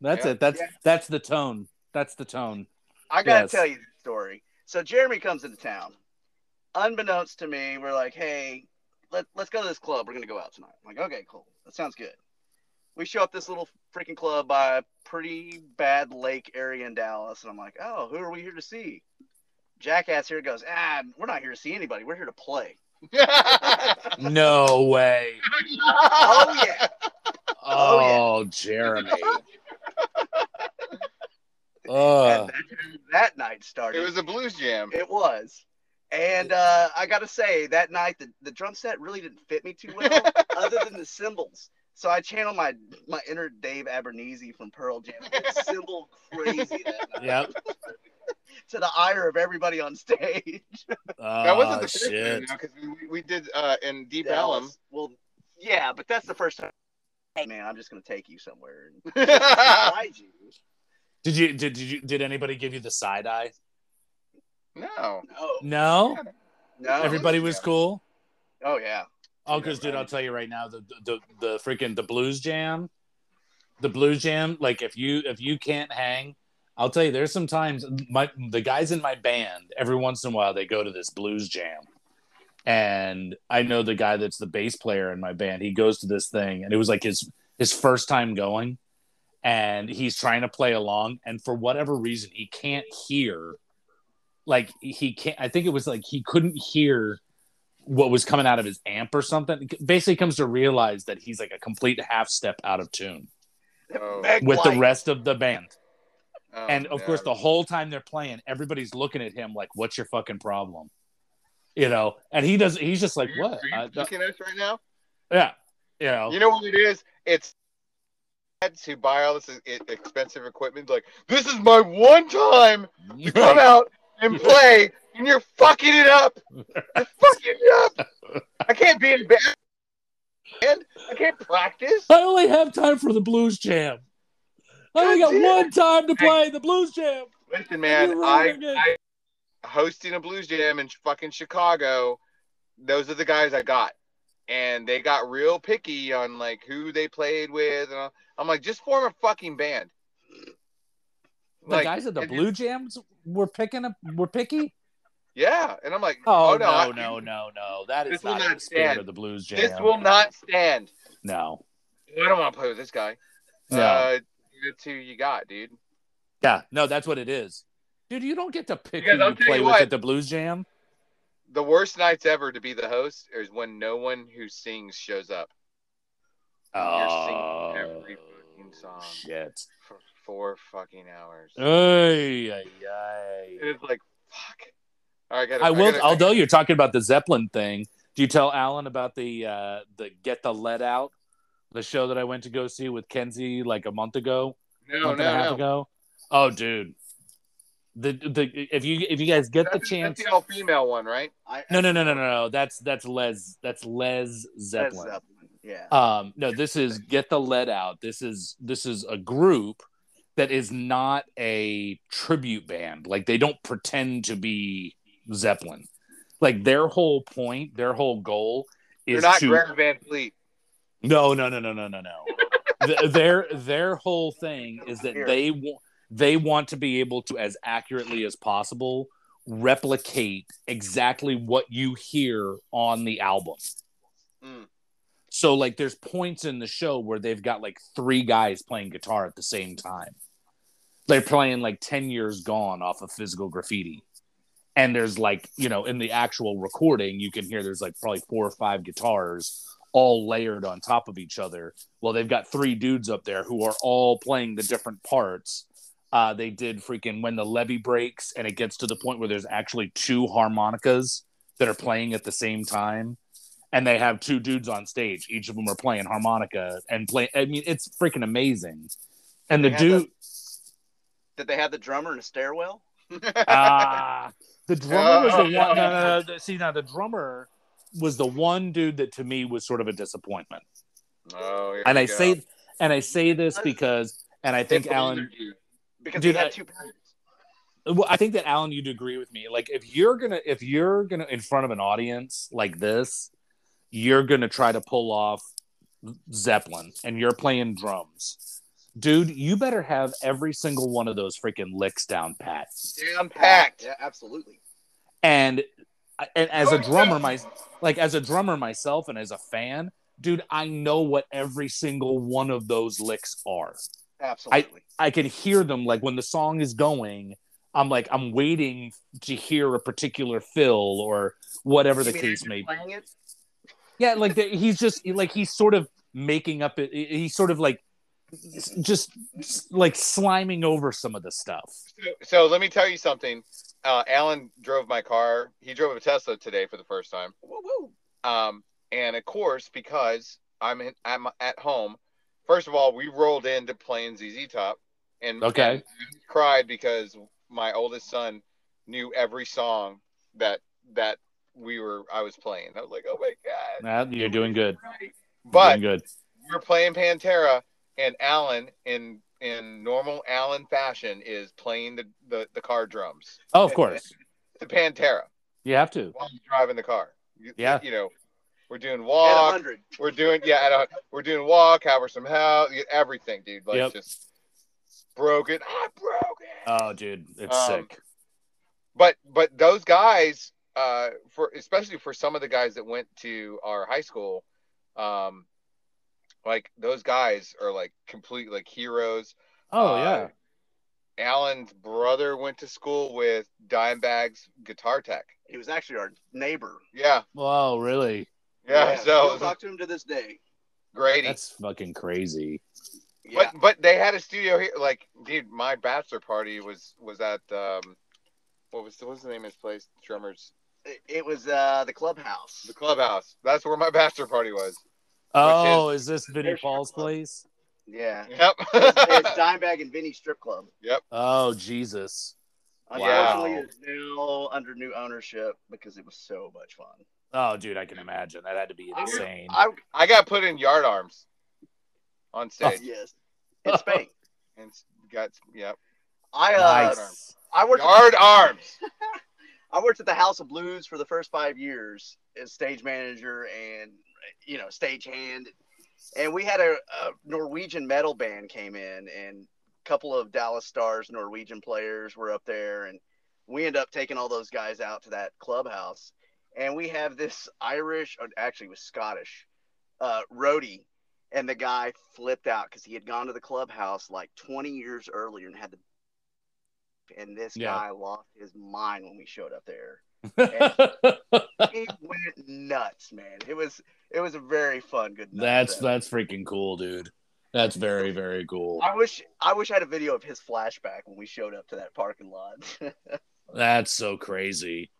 That's Yeah. it. That's Yeah. that's the tone. That's the tone. I gotta Yes. tell you the story. So Jeremy comes into town. Unbeknownst to me, we're like, hey, let, let's go to this club. We're gonna go out tonight. I'm like, okay, cool. That sounds good. We show up this little freaking club by a pretty bad lake area in Dallas, and I'm like, oh, who are we here to see? Jackass here goes, ah, we're not here to see anybody. We're here to play. No way. Oh yeah. Oh, Oh, Jeremy. And Oh, that night started. it was a blues jam. It was. And uh, I got to say, that night, the, the drum set really didn't fit me too well, other than the cymbals. So I channeled my my inner Dave Abbruzzese from Pearl Jam. It's cymbal crazy that night, yep. to the ire of everybody on stage. That wasn't Oh, the first shit. time because we, we did uh, in Deep Ellum. Well, yeah, but that's the first time. Hey, man, I'm just going to take you somewhere and no, guide you. Did you did, did you did anybody give you the side eye? No. No. No. Everybody was cool. Oh, yeah. Oh, because dude, I'll tell you right now, the the the freaking the blues jam, the blues jam. Like if you if you can't hang, I'll tell you, there's sometimes my the guys in my band every once in a while they go to this blues jam, and I know the guy that's the bass player in my band. He goes to this thing, and it was like his his first time going, and he's trying to play along, and for whatever reason he can't hear, like he can't. I think it was like he couldn't hear what was coming out of his amp or something. Basically, comes to realize that he's like a complete half step out of tune. Oh, with the rest of the band. oh, and of course, the whole time they're playing, everybody's looking at him like, "What's your fucking problem?" You know, and he does. He's just like, Are you- "What?" Are you looking at us right now? yeah, you know. You know what it is? It's who buy all this expensive equipment. Like, this is my one time to come out and play, and you're fucking it up. You're fucking it up. I can't be in band. I can't practice. I only have time for the blues jam. I only got one time to play the blues jam. Listen, man, I. I hosting a blues jam in fucking Chicago. Those are the guys I got, and they got real picky on like who they played with. And. I'm like, just form a fucking band. The Like, guys at the blue jams were picking up. Were picky. Yeah, and I'm like, Oh, oh, no, I- no, no, no. That is This will not, not the spirit stand. of the blues jam. This will not stand. No. I don't want to play with this guy. No. Uh, that's who you got, dude. Yeah. No, that's what it is. Dude, you don't get to pick Because who I'll you play you with what. at the blues jam. The worst nights ever to be the host is when no one who sings shows up. You're singing Oh, every fucking song. shit. for four fucking hours. Ay, ay, ay. It's like, fuck. All right, I gotta. I will. gotta- although you're talking about the Zeppelin thing, do you tell Alan about the uh, the Get the Led Out, the show that I went to go see with Kenzie like a month ago, no, month no, and a half no. ago? Oh, dude, the the if you if you guys get the chance, that's the all female one, right? I, no, no, no, no, no, no, that's that's Lez that's Lez Led Zeppelin. Zeppelin. Yeah. Um, no, this is Get the Led Out. This is this is a group that is not a tribute band. Like they don't pretend to be Zeppelin. Like their whole point, their whole goal You're is not to Greta Van Fleet. no, no, no, no, no, no, no. Th- their their whole thing is that they want they want to be able to as accurately as possible replicate exactly what you hear on the album. Mm. So like there's points in the show where they've got like three guys playing guitar at the same time. They're playing like 10 years gone off of physical graffiti. And there's like, you know, in the actual recording, you can hear there's like probably four or five guitars all layered on top of each other. Well, they've got three dudes up there who are all playing the different parts. Uh, they did freaking when the levee breaks and it gets to the point where there's actually two harmonicas that are playing at the same time and they have two dudes on stage. Each of them are playing harmonica and play. I mean, it's freaking amazing. And the They have dude, Did they have the drummer in a stairwell? ah, the drummer was the one. No, no, no, the- see, now the drummer was the one dude that to me was sort of a disappointment. Oh, And I go. say, and I say this because, and I think Alan. Because Dude, he had I- two parents. well, I think that Alan, you'd agree with me. Like, if you're gonna, if you're gonna in front of an audience like this, you're gonna try to pull off Zeppelin, and you're playing drums, dude. You better have every single one of those freaking licks down pat. Damn packed. Yeah, absolutely. And and as a drummer, my like as a drummer myself, and as a fan, dude, I know what every single one of those licks are. Absolutely. I I can hear them like when the song is going. I'm like I'm waiting to hear a particular fill or whatever the case may be. Yeah, like the, he's just like he's sort of making up it. He's sort of like just like sliming over some of the stuff. So, so let me tell you something. Uh, Alan drove my car. He drove a Tesla today for the first time. Woo woo. Um, and of course, because I'm in, I'm at home. First of all, we rolled into playing ZZ Top, and Okay. and cried because my oldest son knew every song that that we were I was playing. I was like, oh my god! Nah, you're doing good. You're But doing good. we we're playing Pantera, and Alan in in normal Alan fashion is playing the the, the car drums. Oh, of course, The Pantera you have to. while he's driving the car. You- Yeah. You know, we're doing At walk. 100. We're doing yeah, at a, we're doing walk, have her some house, everything, dude. Like Yep. just broken. I broke it. Oh, dude, it's Um, sick. but but those guys, uh, for especially for some of the guys that went to our high school, um, like those guys are like complete like heroes. Oh uh, yeah. Alan's brother went to school with Dimebag's guitar tech. He was actually our neighbor. Yeah, Wow, really? Yeah. Still so talk to him to this day. Grady. That's fucking crazy. Yeah. But but they had a studio here. Like, dude, my bachelor party was was at um, what was what's the name of his place? Drummers, It- it was uh the clubhouse. the clubhouse. That's where my bachelor party was. Oh, is this Vinnie There's Paul's place? Yeah. Yep. It's, it's Dimebag and Vinnie strip club. Yep. Oh, Jesus. Unfortunately, Wow. it's now under new ownership because it was so much fun. Oh, dude, I can imagine. That had to be insane. I I got put in yard arms on stage Yes. In Spain. and got yep I uh nice. I worked yard arms. I worked at the House of Blues for the first five years as stage manager and you know stage hand, and we had a, a Norwegian metal band came in, and a couple of Dallas Stars Norwegian players were up there, and we end up taking all those guys out to that clubhouse, and we have this Irish, or actually it was Scottish, uh, roadie, and the guy flipped out because he had gone to the clubhouse like 20 years earlier and had the and this Yeah. guy lost his mind when we showed up there. that's He went nuts, man. It was it was a very fun, good. night set. that's freaking cool, dude. That's very very cool. I wish I wish I had a video of his flashback when we showed up to that parking lot. That's so crazy.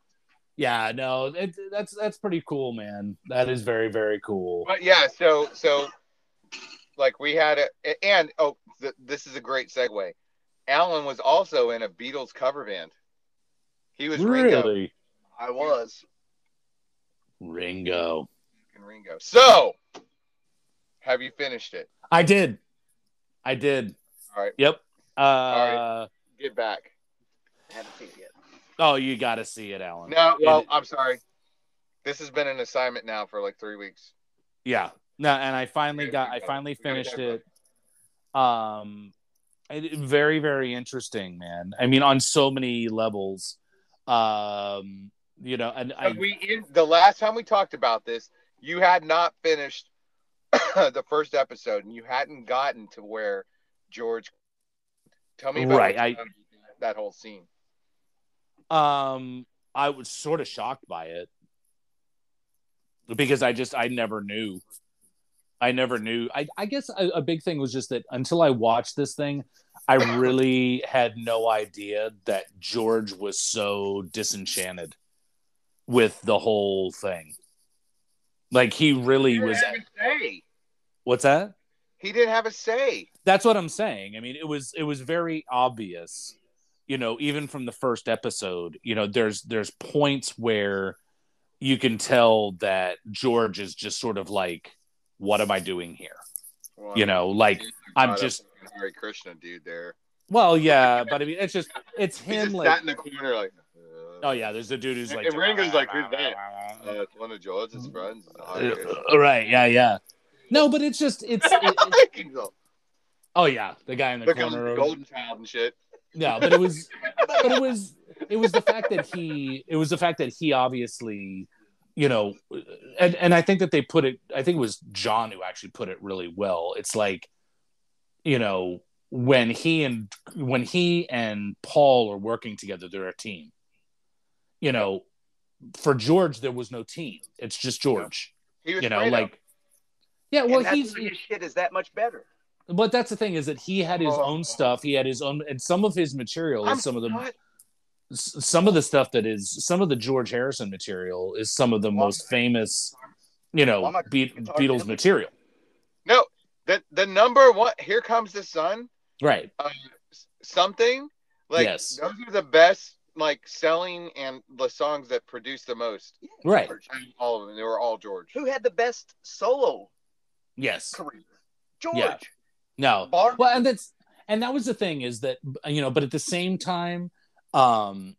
Yeah, no, it, that's that's pretty cool, man. That is very very cool. But yeah, so so like we had a and oh th- this is a great segue. Alan was also in a Beatles cover band. He was Ringo. Really, I was. Ringo. and Ringo. So have you finished it? I did, I did. All right, Yep. Uh, right. get back. I haven't seen it yet. Oh, you got to see it, Alan. No, well, It- I'm sorry. This has been an assignment now for like three weeks. Yeah. No, and I finally Yeah, got I finally got finished it. Um it, very very interesting, man. I mean on so many levels. Um you know, and I we in the last time we talked about this, you had not finished the first episode, and you hadn't gotten to where George. Tell me about Right, I- that whole scene. Um I was sort of shocked by it. Because I just I never knew. I never knew. I I guess a, a big thing was just that until I watched this thing, I really had no idea that George was so disenchanted with the whole thing. Like he really He was. didn't have a say. What's that? He didn't have a say. That's what I'm saying. I mean, it was it was very obvious, you know, even from the first episode. You know, there's there's points where you can tell that George is just sort of like, "What am I doing here?" Well, You know, like I'm just- Hare Krishna dude there. Well, yeah, but I mean, it's just it's him just like. in the corner like. uh, Oh yeah, there's a dude who's like. And Ringo's like, "Who's that?" Uh, it's one of George's friends. Uh, right? Yeah, yeah. No, but it's just it's. It, it- oh yeah, the guy in the at corner. the golden child and shit. Yeah, but it was, but it was, it was the fact that he, it was the fact that he obviously, you know, and and I think that they put it. I think it was John who actually put it really well. It's like, you know, when he and when he and Paul are working together, they're a team. You know, for George, there was no team. It's just George. He was You know, like. Yeah, well, he's his shit is that much better. But that's the thing is that he had his Oh. own stuff. He had his own, and some of his material I'm is some of the not- some of the stuff that is some of the George Harrison material is some of the Well, most famous, you know, well, Be- Beatles material. No, the the number one. Here comes the sun. Right. Uh, something like Yes. those are the best like selling and the songs that produced the most. Right. George. All of them. They were all George. Who had the best solo Yes. career? George. Yeah. No. Bar- Well, and that's and that was the thing is that you know, but at the same time, um,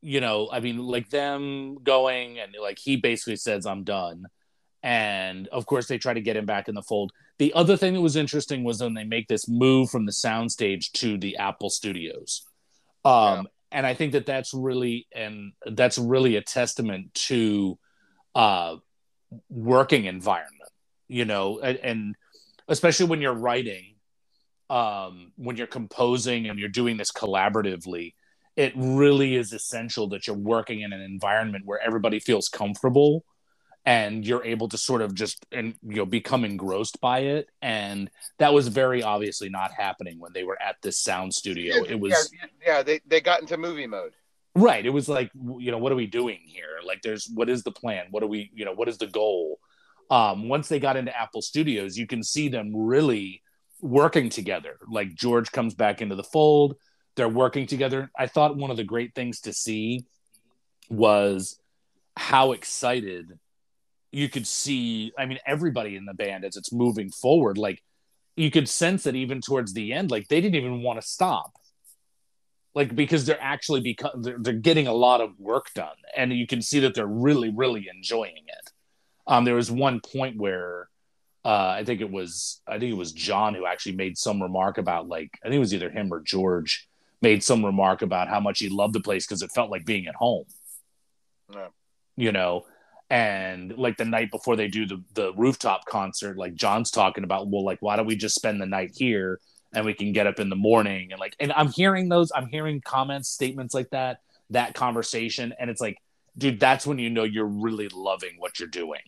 you know, I mean, like them going and like he basically says, "I'm done," and of course they try to get him back in the fold. The other thing that was interesting was when they make this move from the soundstage to the Apple Studios, um, and I think that that's really and that's really a testament to uh, working environment, you know, and, and especially when you're writing um, when you're composing and you're doing this collaboratively, it really is essential that you're working in an environment where everybody feels comfortable and you're able to sort of just and you know become engrossed by it. And that was very obviously not happening when they were at this sound studio. It was yeah, yeah, they, they got into movie mode. right. It was like you know what are we doing here? Like there's what is the plan? What are we you know what is the goal um once they got into apple studios you can see them really working together. Like george comes back into the fold. They're working together. I thought one of the great things to see was how excited you could see i mean everybody in the band as it's moving forward. Like you could sense that even towards the end like they didn't even want to stop. Like because they're actually become they're, they're getting a lot of work done and you can see that they're really really enjoying it um there was one point where uh i think it was i think it was john who actually made some remark about like i think it was either him or george made some remark about how much he loved the place because it felt like being at home Yeah. you know and like the night before they do the, the rooftop concert like john's talking about well like why don't we just spend the night here and we can get up in the morning and like and i'm hearing those i'm hearing comments statements like that that conversation and it's like dude that's when you know you're really loving what you're doing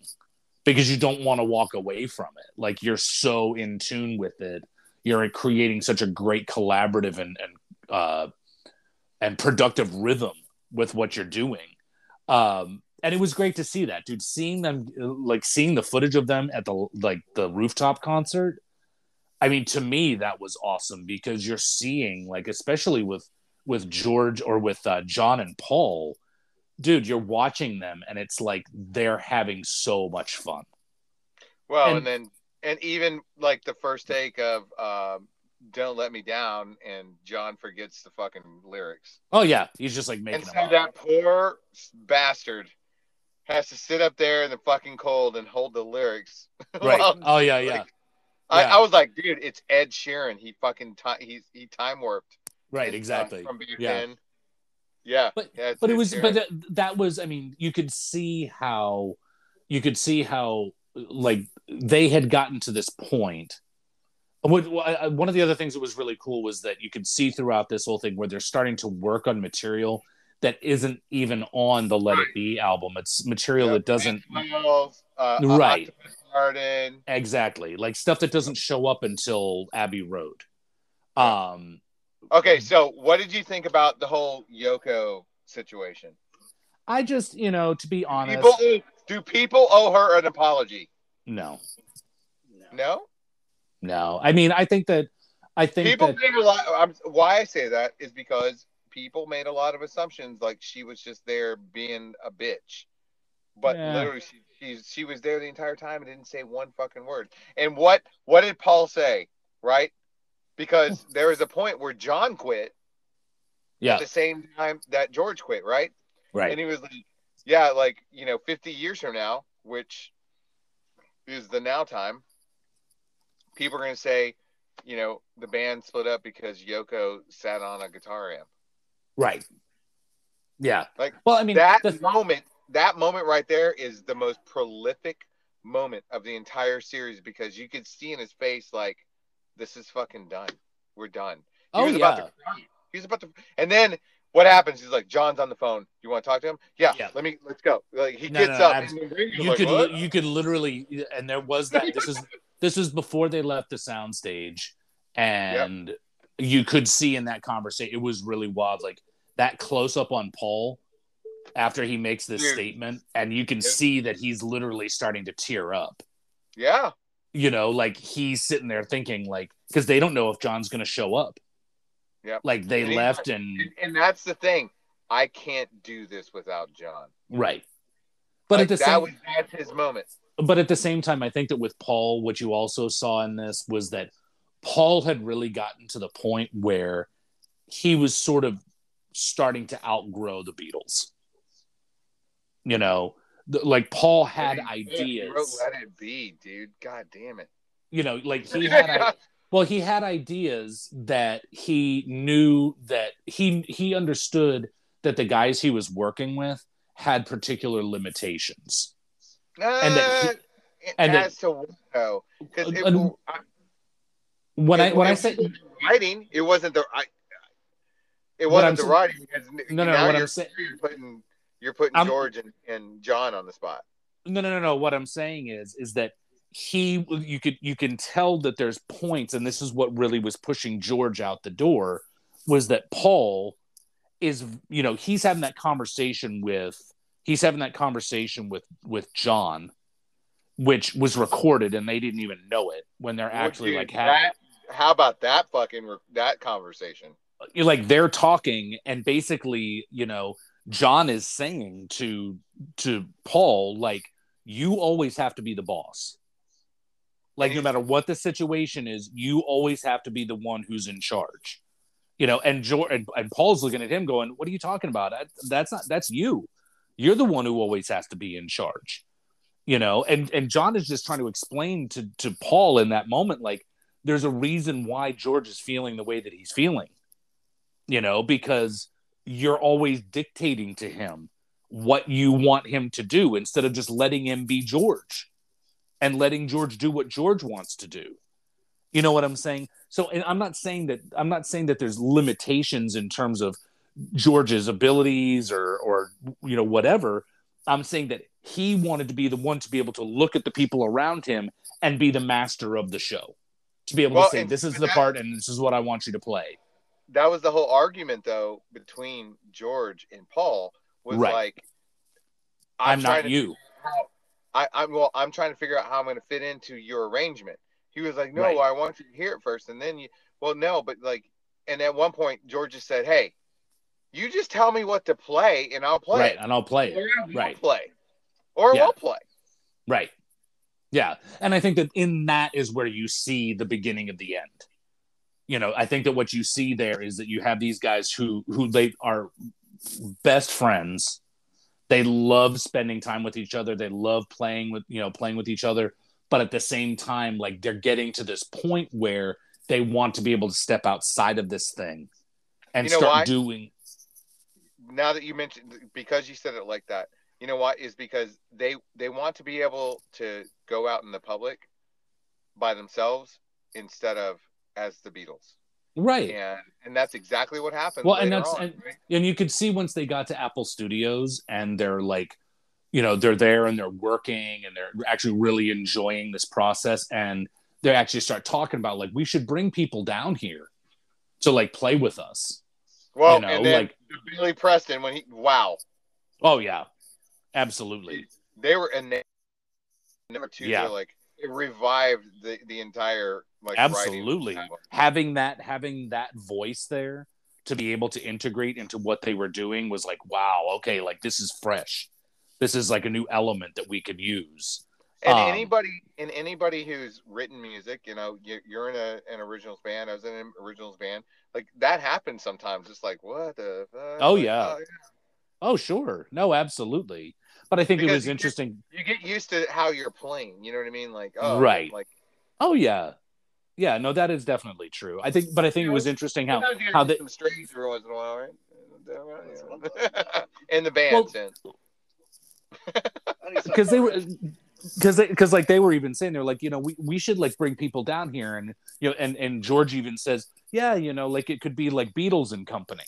because you don't want to walk away from it. Like you're so in tune with it. You're creating such a great collaborative and and uh and productive rhythm with what you're doing. Um and it was great to see that dude. Seeing them like seeing the footage of them at the like the rooftop concert i mean to me that was awesome because you're seeing like especially with with george or with uh, john and paul dude you're watching them and it's like they're having so much fun Well, And- and, then and even like the first take of um, "Don't Let Me Down" and John forgets the fucking lyrics, oh yeah he's just like making and so that poor bastard has to sit up there in the fucking cold and hold the lyrics. right oh yeah yeah like, I, Yeah. I was like, dude, it's Ed Sheeran. He fucking time he's he time warped. right exactly From back Yeah. Yeah, But- yeah, but it was but that, that was i mean you could see how you could see how like they had gotten to this point. One of the other things that was really cool was that you could see throughout this whole thing where they're starting to work on material that isn't even on the let it be album. It's material Yeah, that doesn't Wells, uh, Right. Garden. exactly. Like stuff that doesn't show up until abbey road. Um Okay, so what did you think about the whole Yoko situation? i just you know to be honest People, owe- do people owe her an apology? no No. no i mean i think that i think People that made a lot. I'm, why I say that is because people made a lot of assumptions, like she was just there being a bitch, but Yeah. literally she, she's she was there the entire time and didn't say one fucking word. And what what did Paul say? Right? Because there was a point where John quit yeah at the same time that George quit, right? right And he was like, yeah, like, you know, 50 years from now, which is the now time, people are going to say, you know, the band split up because Yoko sat on a guitar amp. Right. Yeah. Like, well, I mean, that the- moment, that moment right there is the most prolific moment of the entire series because you could see in his face, like, this is fucking done. We're done. He oh was yeah, about to cry. He was about to, and then what happens? He's like, John's on the phone. You want to talk to him? Yeah. Yeah. Let me. Let's go. Like he No, gets no, up. you like, could "What?" you could literally, and there was that. This is this is before they left the soundstage, and you could see in that conversation, it was really wild. Like that close up on Paul after he makes this statement, and you can Yep. see that he's literally starting to tear up. Yeah. You know, like he's sitting there thinking, like, because they don't know if John's going to show up. Yep. Like they And left and And, that's the thing. I can't do this without John. right. But Like, at the that same, was that's his moment. but at the same time, I think that with Paul, what you also saw in this was that Paul had really gotten to the point where he was sort of starting to outgrow the Beatles. You know, like Paul had ideas. Let it be, dude. God damn it. You know, like he had. i- Well, he had ideas that he knew that he he understood that the guys he was working with had particular limitations. And that he- Uh, and that- as to what though? Because I- When I when I say writing, it wasn't the I. It wasn't the writing. Because No, no, what I'm saying- you're putting you're putting I'm- George and, and John on the spot. no, no, no, no. What I'm saying is, is that he, you could, you can tell that there's points, and this is what really was pushing George out the door, was that Paul is, you know, he's having that conversation with, he's having that conversation with with John, which was recorded, and they didn't even know it when they're actually Dude, like having. that, how about that fucking that conversation? You're like they're talking and basically you know john is saying to to paul like you always have to be the boss. Like no matter what the situation is you always have to be the one who's in charge. You know and george and, and paul's looking at him going what are you talking about? That, that's not that's you. You're the one who always has to be in charge. You know and and john is just trying to explain to to paul in that moment like there's a reason why george is feeling the way that he's feeling. You know, because you're always dictating to him what you want him to do instead of just letting him be George and letting George do what George wants to do. You know what I'm saying? So, and I'm not saying that I'm not saying that there's limitations in terms of George's abilities or or you know whatever. I'm saying that he wanted to be the one to be able to look at the people around him and be the master of the show. To be able Well, to say, this is the that- part and this is what I want you to play. That was the whole argument though between George and Paul was Right. like I'm, trying not you. I, I'm well, I'm trying to figure out how I'm going to fit into your arrangement. He was like, no, Right. I want you to hear it first, and then you. Well, no, but like, and at one point, George just said, "Hey, you just tell me what to play, and I'll play right, it, and I'll play or it. I won't Right. play, or Yeah. we'll play." Right. Yeah. And I think that in that is where you see the beginning of the end. You know, I think that what you see there is that you have these guys who who they are best friends. They love spending time with each other. They love playing with, you know, playing with each other, but at the same time like they're getting to this point where they want to be able to step outside of this thing and You know start why? doing Now that you mentioned, because you said it like that, you know what? Is because they they want to be able to go out in the public by themselves instead of as the Beatles. right. and and that's exactly what happened. Well, and that's- on, and- right? and you could see once they got to Apple Studios and they're like, you know, they're there and they're working and they're actually really enjoying this process and they actually start talking about like we should bring people down here to like play with us. well, you know, and then like- Billy Preston when he wow, Oh yeah, absolutely. they were and they, number two, Yeah. like it revived the the entire like. Absolutely. Having that having that voice there to be able to integrate into what they were doing was like wow, okay, like this is fresh. This is like a new element that we could use. And Um, anybody and anybody who's written music, you know, you, you're in a, an originals band. I was in an originals band. Like that happens sometimes. It's like what the fuck? Oh, yeah. Oh, sure. No, absolutely. But I think it Because was you- interesting. you get used to how you're playing. You know what I mean? Like oh, Right. Like Oh yeah. Yeah, no, that is definitely true. I think but I think it was interesting how Sometimes you how gotta they strings every once in a while, right? in the band Well, sense. I need some because they were because they because like they were even saying they're like you know we, we should like bring people down here and you know and and George even says yeah you know like it could be like Beatles and company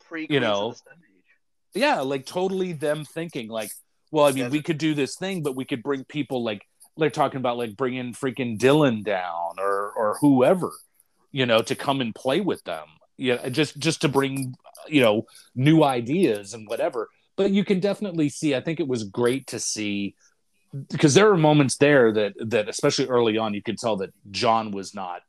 pre you know, yeah like totally them thinking like well I mean Yes. we could do this thing but we could bring people like they're talking about like bringing freaking Dylan down or or whoever you know to come and play with them yeah just just to bring you know new ideas and whatever but you can definitely see i think it was great to see because there were moments there that that especially early on you could tell that john was not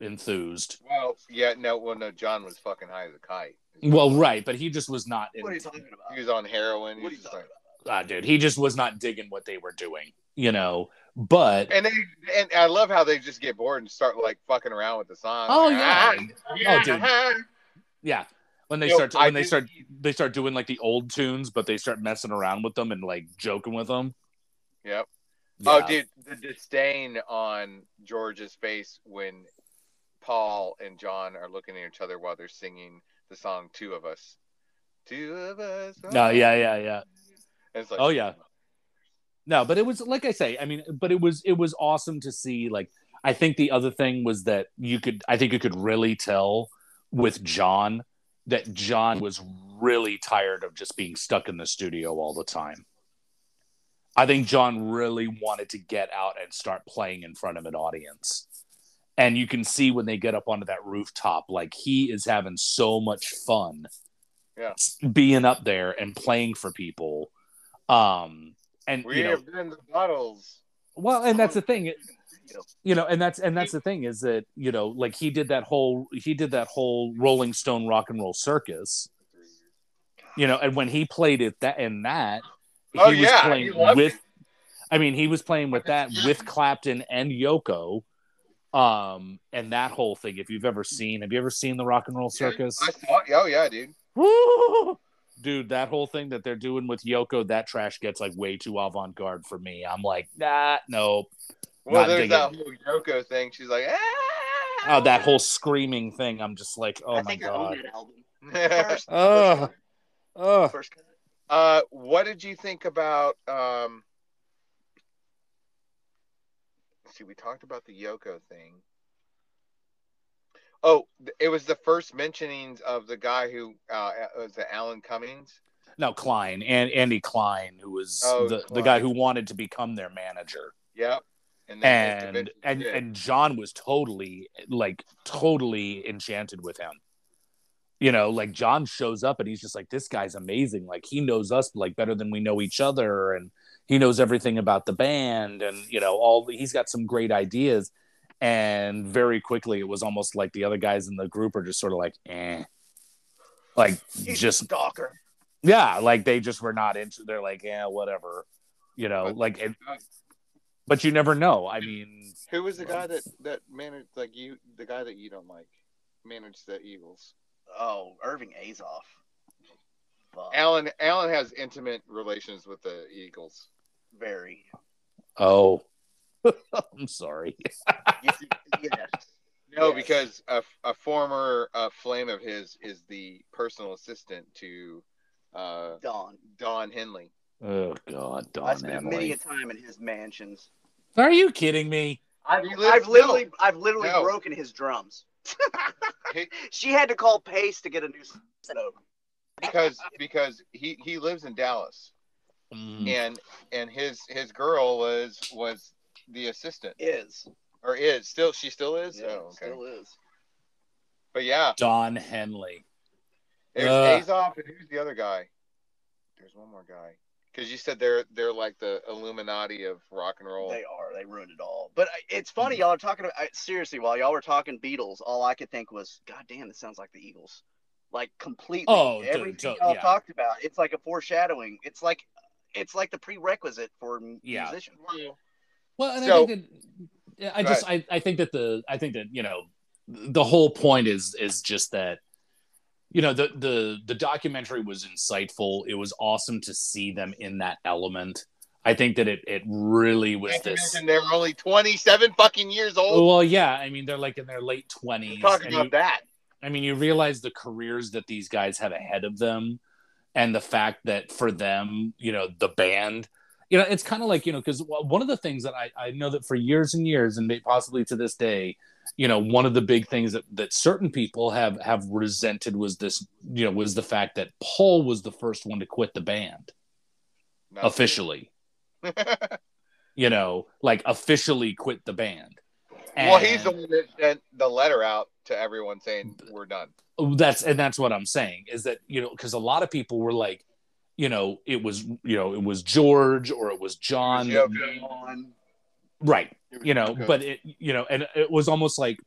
enthused Well, yeah, no, well, no, John was fucking high as a kite. well right but he just was not What are you talking about? He was on heroin. What are you talking like, about? ah, dude he just was not digging what they were doing you know but and they, and I love how they just get bored and start like fucking around with the song. Oh, Like, yeah. ah, Oh, dude. yeah when they start I when they did- start they start doing like the old tunes but they start messing around with them and like joking with them Yep. Yeah. Oh, dude, the disdain on George's face when Paul and John are looking at each other while they're singing the song Two of Us. Two of us. no yeah yeah yeah And it's like, Oh, yeah. No, but it was like I say, I mean, but it was it was awesome to see. Like, I think the other thing was that you could, I think you could really tell with John that John was really tired of just being stuck in the studio all the time. I think John really wanted to get out and start playing in front of an audience. And you can see when they get up onto that rooftop, like he is having so much fun Yeah. being up there and playing for people. Um, and We you know, have been the bottles. well, and that's the thing, you know, and that's and that's the thing is that you know, like he did that whole he did that whole Rolling Stone rock and roll circus, you know, and when he played it that in that, he Oh, was yeah, playing he with. I mean, he was playing with that with Clapton and Yoko, um, and that whole thing. If you've ever seen, have you ever seen the Rock and Roll Circus? I saw, oh yeah, dude. Woo! Dude, that whole thing that they're doing with Yoko, that trash gets like way too avant garde for me. I'm like, nah, no. Well, Not there's digging. that whole Yoko thing. She's like, ah! Oh, that whole screaming thing. I'm just like, oh I my think I own god. that album. whole. First, Ugh. Oh, first uh, what did you think about? Um, see, we talked about the Yoko thing. Oh, it was the first mentionings of the guy who uh, was it Alan Cummings. no, Klein and Andy Klein, who was Oh, the, the guy who wanted to become their manager. Yep. And And and and John was totally like totally enchanted with him. You know, like John shows up and he's just like, this guy's amazing. Like he knows us like better than we know each other, and he knows everything about the band, and you know, all he's got some great ideas. And very quickly, it was almost like the other guys in the group are just sort of like, eh, like He's a just stalker. yeah, like they just were not into. They're like, yeah, whatever, you know, But- like. It, but you never know. I mean, Who was the guy that that managed like you? The guy that you don't like managed the Eagles. Oh, Irving Azoff. Fuck. Alan Alan has intimate relations with the Eagles. Very. oh, I'm sorry. Yes. yes. No, Yes. because a, a former uh, flame of his is the personal assistant to uh, Don. Don Henley. Oh God, Don I spent many a time in his mansions. Are you kidding me? I've, lives- I've literally, I've literally No. broken his drums. She had to call Pace to get a new set over. because because he he lives in Dallas Mm. and and his his girl was was the assistant Is. or is still she still is Yeah, oh, okay still is. but yeah Don Henley. there's Uh. Azoff and who's the other guy there's one more guy because you said they're they're like the Illuminati of rock and roll They are. They ruined it all. But it's funny, Mm-hmm. y'all are talking about. I, seriously, while y'all were talking Beatles, all I could think was, God damn, this sounds like the Eagles. Like completely. Oh, dude, everything to- y'all yeah. talked about. It's like a foreshadowing. It's like, it's like the prerequisite for Yeah. musicians. Well, and So- I think that I just I, I think that the I think that you know the whole point is is just that you know the the the documentary was insightful. It was awesome to see them in that element. I think that it it really was this. mention they're only 27 fucking years old Well, yeah, I mean they're like in their late twenties. talking about that I mean, you realize the careers that these guys have ahead of them, and the fact that for them, you know, the band, you know, it's kind of like you know, because one of the things that I I know that for years and years, and possibly to this day, you know, one of the big things that that certain people have have resented was this, you know, was the fact that Paul was the first one to quit the band Not officially. You know, like officially quit the band. well he's the one that sent the letter out to everyone saying we're done that's and that's what i'm saying is that you know because a lot of people were like you know it was you know it was george or it was john. It was that- right you know Yoko. but it you know and it was almost like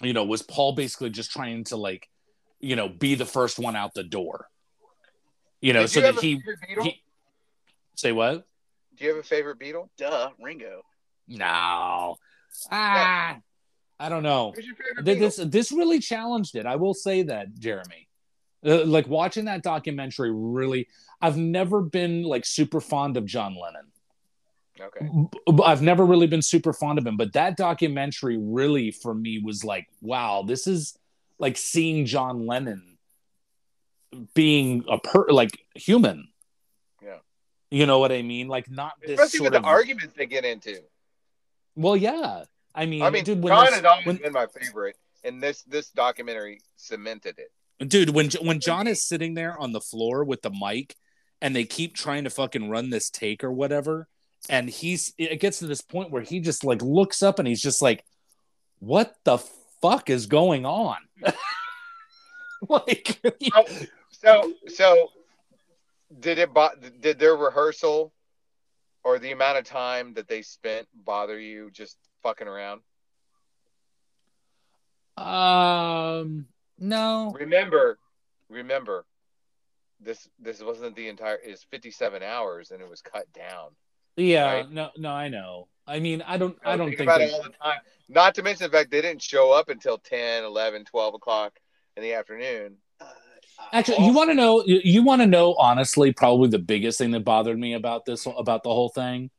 you know was paul basically just trying to like you know be the first one out the door? You know Did so you that he, he say what? Do you have a favorite Beatle? Duh, Ringo. no. Ah i don't know. Who's your favorite Th- this this really challenged it. I will say that, Jeremy. Uh, like watching that documentary really I've never been like super fond of John Lennon. okay I've never really been super fond of him, but that documentary really for me was like, wow, this is like seeing John Lennon being a per like human. Yeah. You know what I mean? Like not this especially sort with of the arguments they get into Well, yeah. I mean, I mean, dude, when John this- has always when- been my favorite, and this this documentary cemented it. dude when when john is sitting there on the floor with the mic and they keep trying to fucking run this take or whatever. And he's it gets to this point where he just like looks up and he's just like, what the fuck is going on? like Oh, so so did it bo- did their rehearsal or the amount of time that they spent bother you just fucking around? um no. Remember, remember, this this wasn't the entire. It's fifty seven hours, and it was cut down. Yeah, Right. no no, I know. I mean, I don't I don't think about they, it all the time. Not to mention the fact they didn't show up until 10, 11, 12 o'clock in the afternoon. Actually, you want to know? You, you want to know? Honestly, probably the biggest thing that bothered me about this, about the whole thing,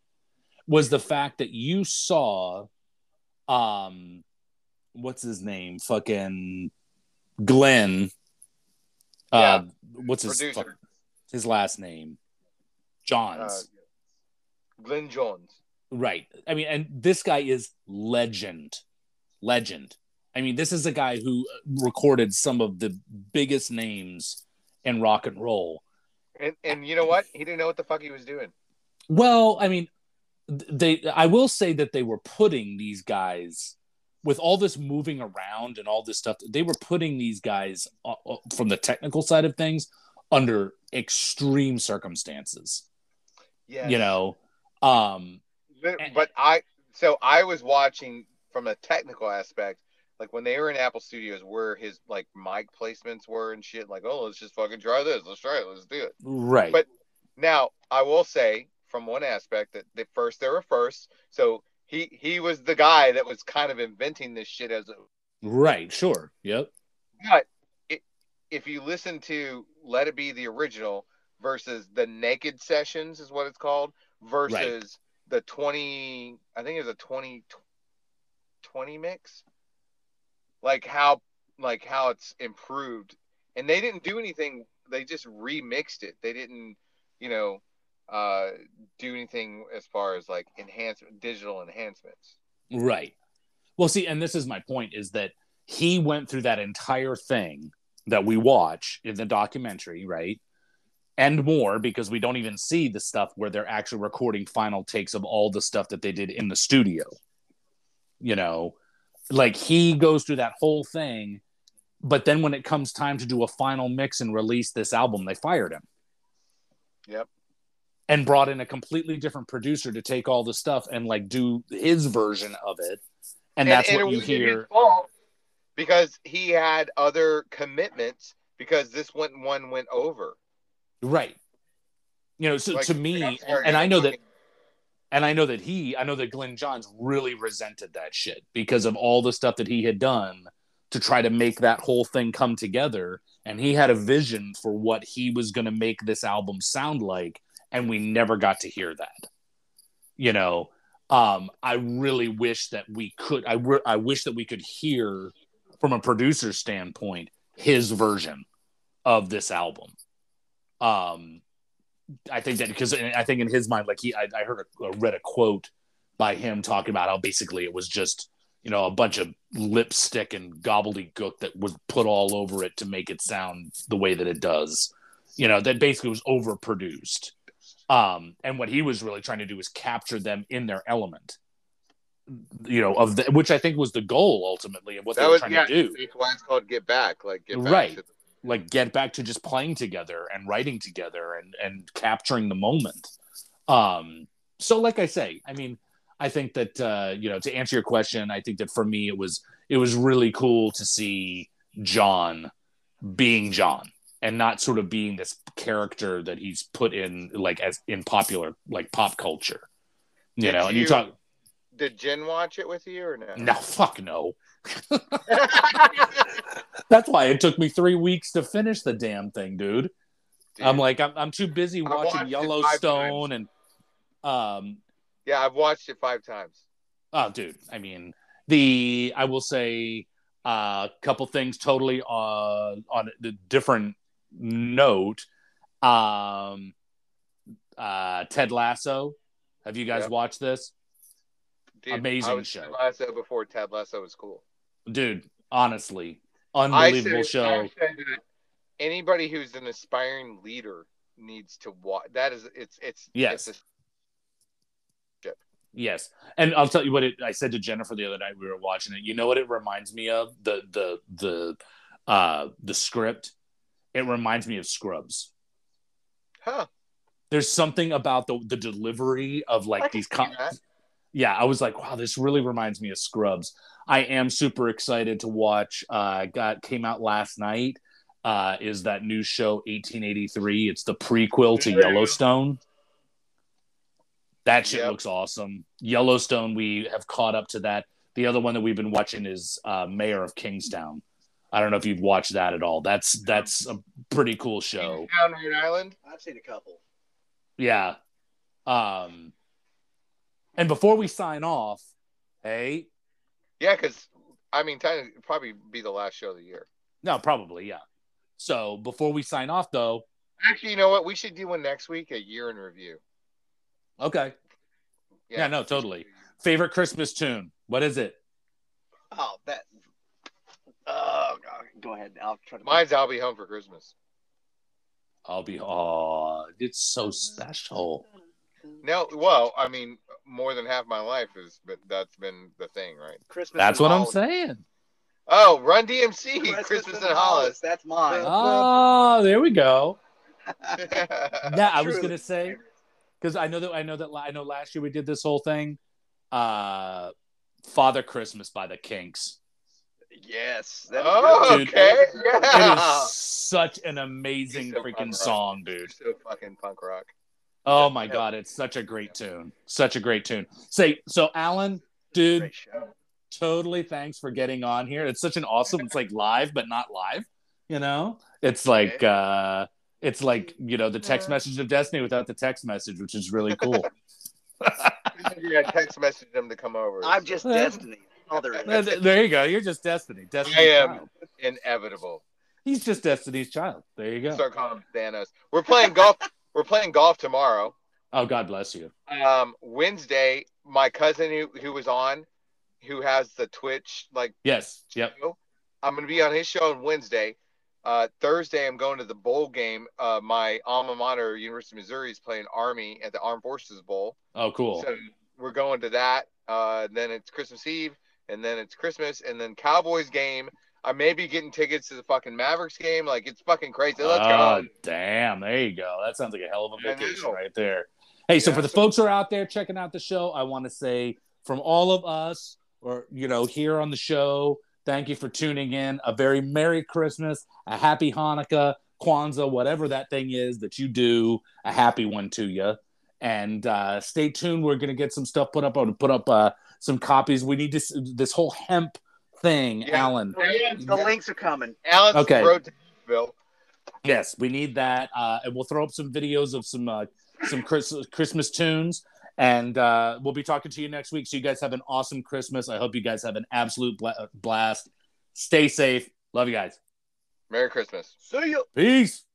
was the fact that you saw, um, what's his name? Fucking Glenn. Uh, what's his fuck, his last name? Uh, Johns. Glenn Johns. Right. I mean, and this guy is legend. Legend. I mean, this is a guy who recorded some of the biggest names in rock and roll. And and you know what? He didn't know what the fuck he was doing. Well, I mean, they I will say that they were putting these guys with all this moving around and all this stuff. They were putting these guys uh, uh, from the technical side of things under extreme circumstances. Yeah. You know, um But, but I so I was watching from a technical aspect, like when they were in Apple Studios, where his like mic placements were and shit. Like, oh, let's just fucking try this. Let's try it. Let's do it. right. But now I will say from one aspect that the first they were first, so he he was the guy that was kind of inventing this shit as a. right, sure. Yep. But it, if you listen to Let It Be the original versus the Naked Sessions is what it's called versus the twenty, I think it was a 20, 20 mix. Like how like how it's improved, and they didn't do anything. They just remixed it. They didn't, you know, uh, do anything as far as like enhancement, digital enhancements. Right. Well, see, and this is my point is that he went through that entire thing that we watch in the documentary, right? And more because we don't even see the stuff where they're actually recording final takes of all the stuff that they did in the studio. You know, like he goes through that whole thing, but then when it comes time to do a final mix and release this album, they fired him Yep. And brought in a completely different producer to take all the stuff and like do his version of it. And, that's it what you hear. because he had other commitments because this one one went over. Right. You know, so Like, to me, I'm and I know that, and I know that he, I know that Glenn Johns really resented that shit because of all the stuff that he had done to try to make that whole thing come together. And he had a vision for what he was going to make this album sound like. And we never got to hear that. You know, um, I really wish that we could, I, re- I wish that we could hear from a producer's standpoint his version of this album. Um, I think that because I think in his mind, like he, I, I heard a, I read a quote by him talking about how basically it was just you know a bunch of lipstick and gobbledygook that was put all over it to make it sound the way that it does. You know that basically was overproduced. Um, and what he was really trying to do is capture them in their element. You know, of the, which I think was the goal ultimately of what they were was trying yeah. to do. Why it's called Get Back. Like get back Right. to the- like get back to just playing together and writing together and and capturing the moment um so like i say i mean i think that uh you know to answer your question i think that for me it was it was really cool to see john being john and not sort of being this character that he's put in like as in popular like pop culture you Did know and you talk Did Jen watch it with you or no? no fuck no that's why it took me three weeks to finish the damn thing dude Dude, I'm like, I'm, I'm too busy watching watched it five Yellowstone and, um, yeah, I've watched it five times. oh, dude. I mean, the I will say a uh, couple things totally on on the different note. Um, uh, Ted Lasso. Have you guys Yep. watched this, Dude, Amazing show. Ted Lasso before Ted Lasso was cool. dude? Honestly, unbelievable show. I said that anybody who's an aspiring leader needs to watch. That is, it's it's Yes. It's Yes, and I'll tell you what it, I said to Jennifer the other night. We were watching it. You know what it reminds me of the the the uh the script. It reminds me of Scrubs. huh? There's something about the the delivery of like these. Com- yeah, I was like, wow, this really reminds me of Scrubs. I am super excited to watch. Uh, got came out last night. Uh, is that new show 1883? It's the prequel to Yellowstone. That shit Yep. looks awesome. Yellowstone, we have caught up to that. The other one that we've been watching is uh, Mayor of Kingstown. I don't know if you've watched that at all. That's that's a pretty cool show. Down Rhode Island. I've seen a couple. Yeah. Um and before we sign off, hey, Yeah, because I mean, technically, it'd probably be the last show of the year. no, probably, yeah. So before we sign off though, Actually, you know what? We should do one next week, a year in review. okay. Yeah, no, totally. Favorite Christmas tune. What is it? Oh, that. Oh, God. go ahead. I'll try to. Mine's "I'll Be Home for Christmas." I'll be oh, it's so special. No, well, I mean, more than half my life is, but that's been the thing, right? Christmas. That's in what I'm saying. Oh, Run DMC, Christmas, Christmas, in in Hollis. That's mine. Oh, there we go. Yeah, I was gonna say because I know that I know that I know last year we did this whole thing. Uh Father Christmas by the Kinks. Yes. That oh, Dude, okay. It Yeah. is such an amazing so freaking song, dude. So fucking punk rock. Oh my god, it's such a great tune. Such a great tune. Say so Alan, dude, totally thanks for getting on here. It's such an awesome, it's like live but not live, you know? It's like uh it's like, you know, the text message of destiny without the text message, which is really cool. Yeah, text message them to come over. I'm just Destiny. There is. th- there you go. You're just Destiny. Destiny's I am. child. inevitable. He's just Destiny's child. There you go. Start calling him Thanos. We're playing golf. We're playing golf tomorrow. Oh, God bless you. Um, Wednesday, my cousin who, who was on, who has the Twitch like Yes. Yep. show, I'm gonna be on his show on Wednesday. Uh, Thursday, I'm going to the bowl game. Uh, my alma mater, University of Missouri, is playing Army at the Armed Forces Bowl. Oh, cool. So we're going to that. Uh, then it's Christmas Eve, and then it's Christmas, and then Cowboys game. I may be getting tickets to the fucking Mavericks game. Like it's fucking crazy. Let's oh, go. damn. There you go. That sounds like a hell of a vacation right there. Hey, so Yeah, for the so- folks who are out there checking out the show, I want to say from all of us, or, you know, here on the show, thank you for tuning in. A very Merry Christmas, a Happy Hanukkah, Kwanzaa, whatever that thing is that you do, a happy one to you. And uh, stay tuned. We're going to get some stuff put up. I'm to put up uh, some copies. We need this, this whole hemp thing, Yeah. Alan. The links are coming. Alan's Okay. road to Bill. Yes, we need that, uh, and we'll throw up some videos of some uh, some Chris- Christmas tunes, and uh, we'll be talking to you next week. So you guys have an awesome Christmas. I hope you guys have an absolute bla- blast. Stay safe. Love you guys. Merry Christmas. See you. Peace.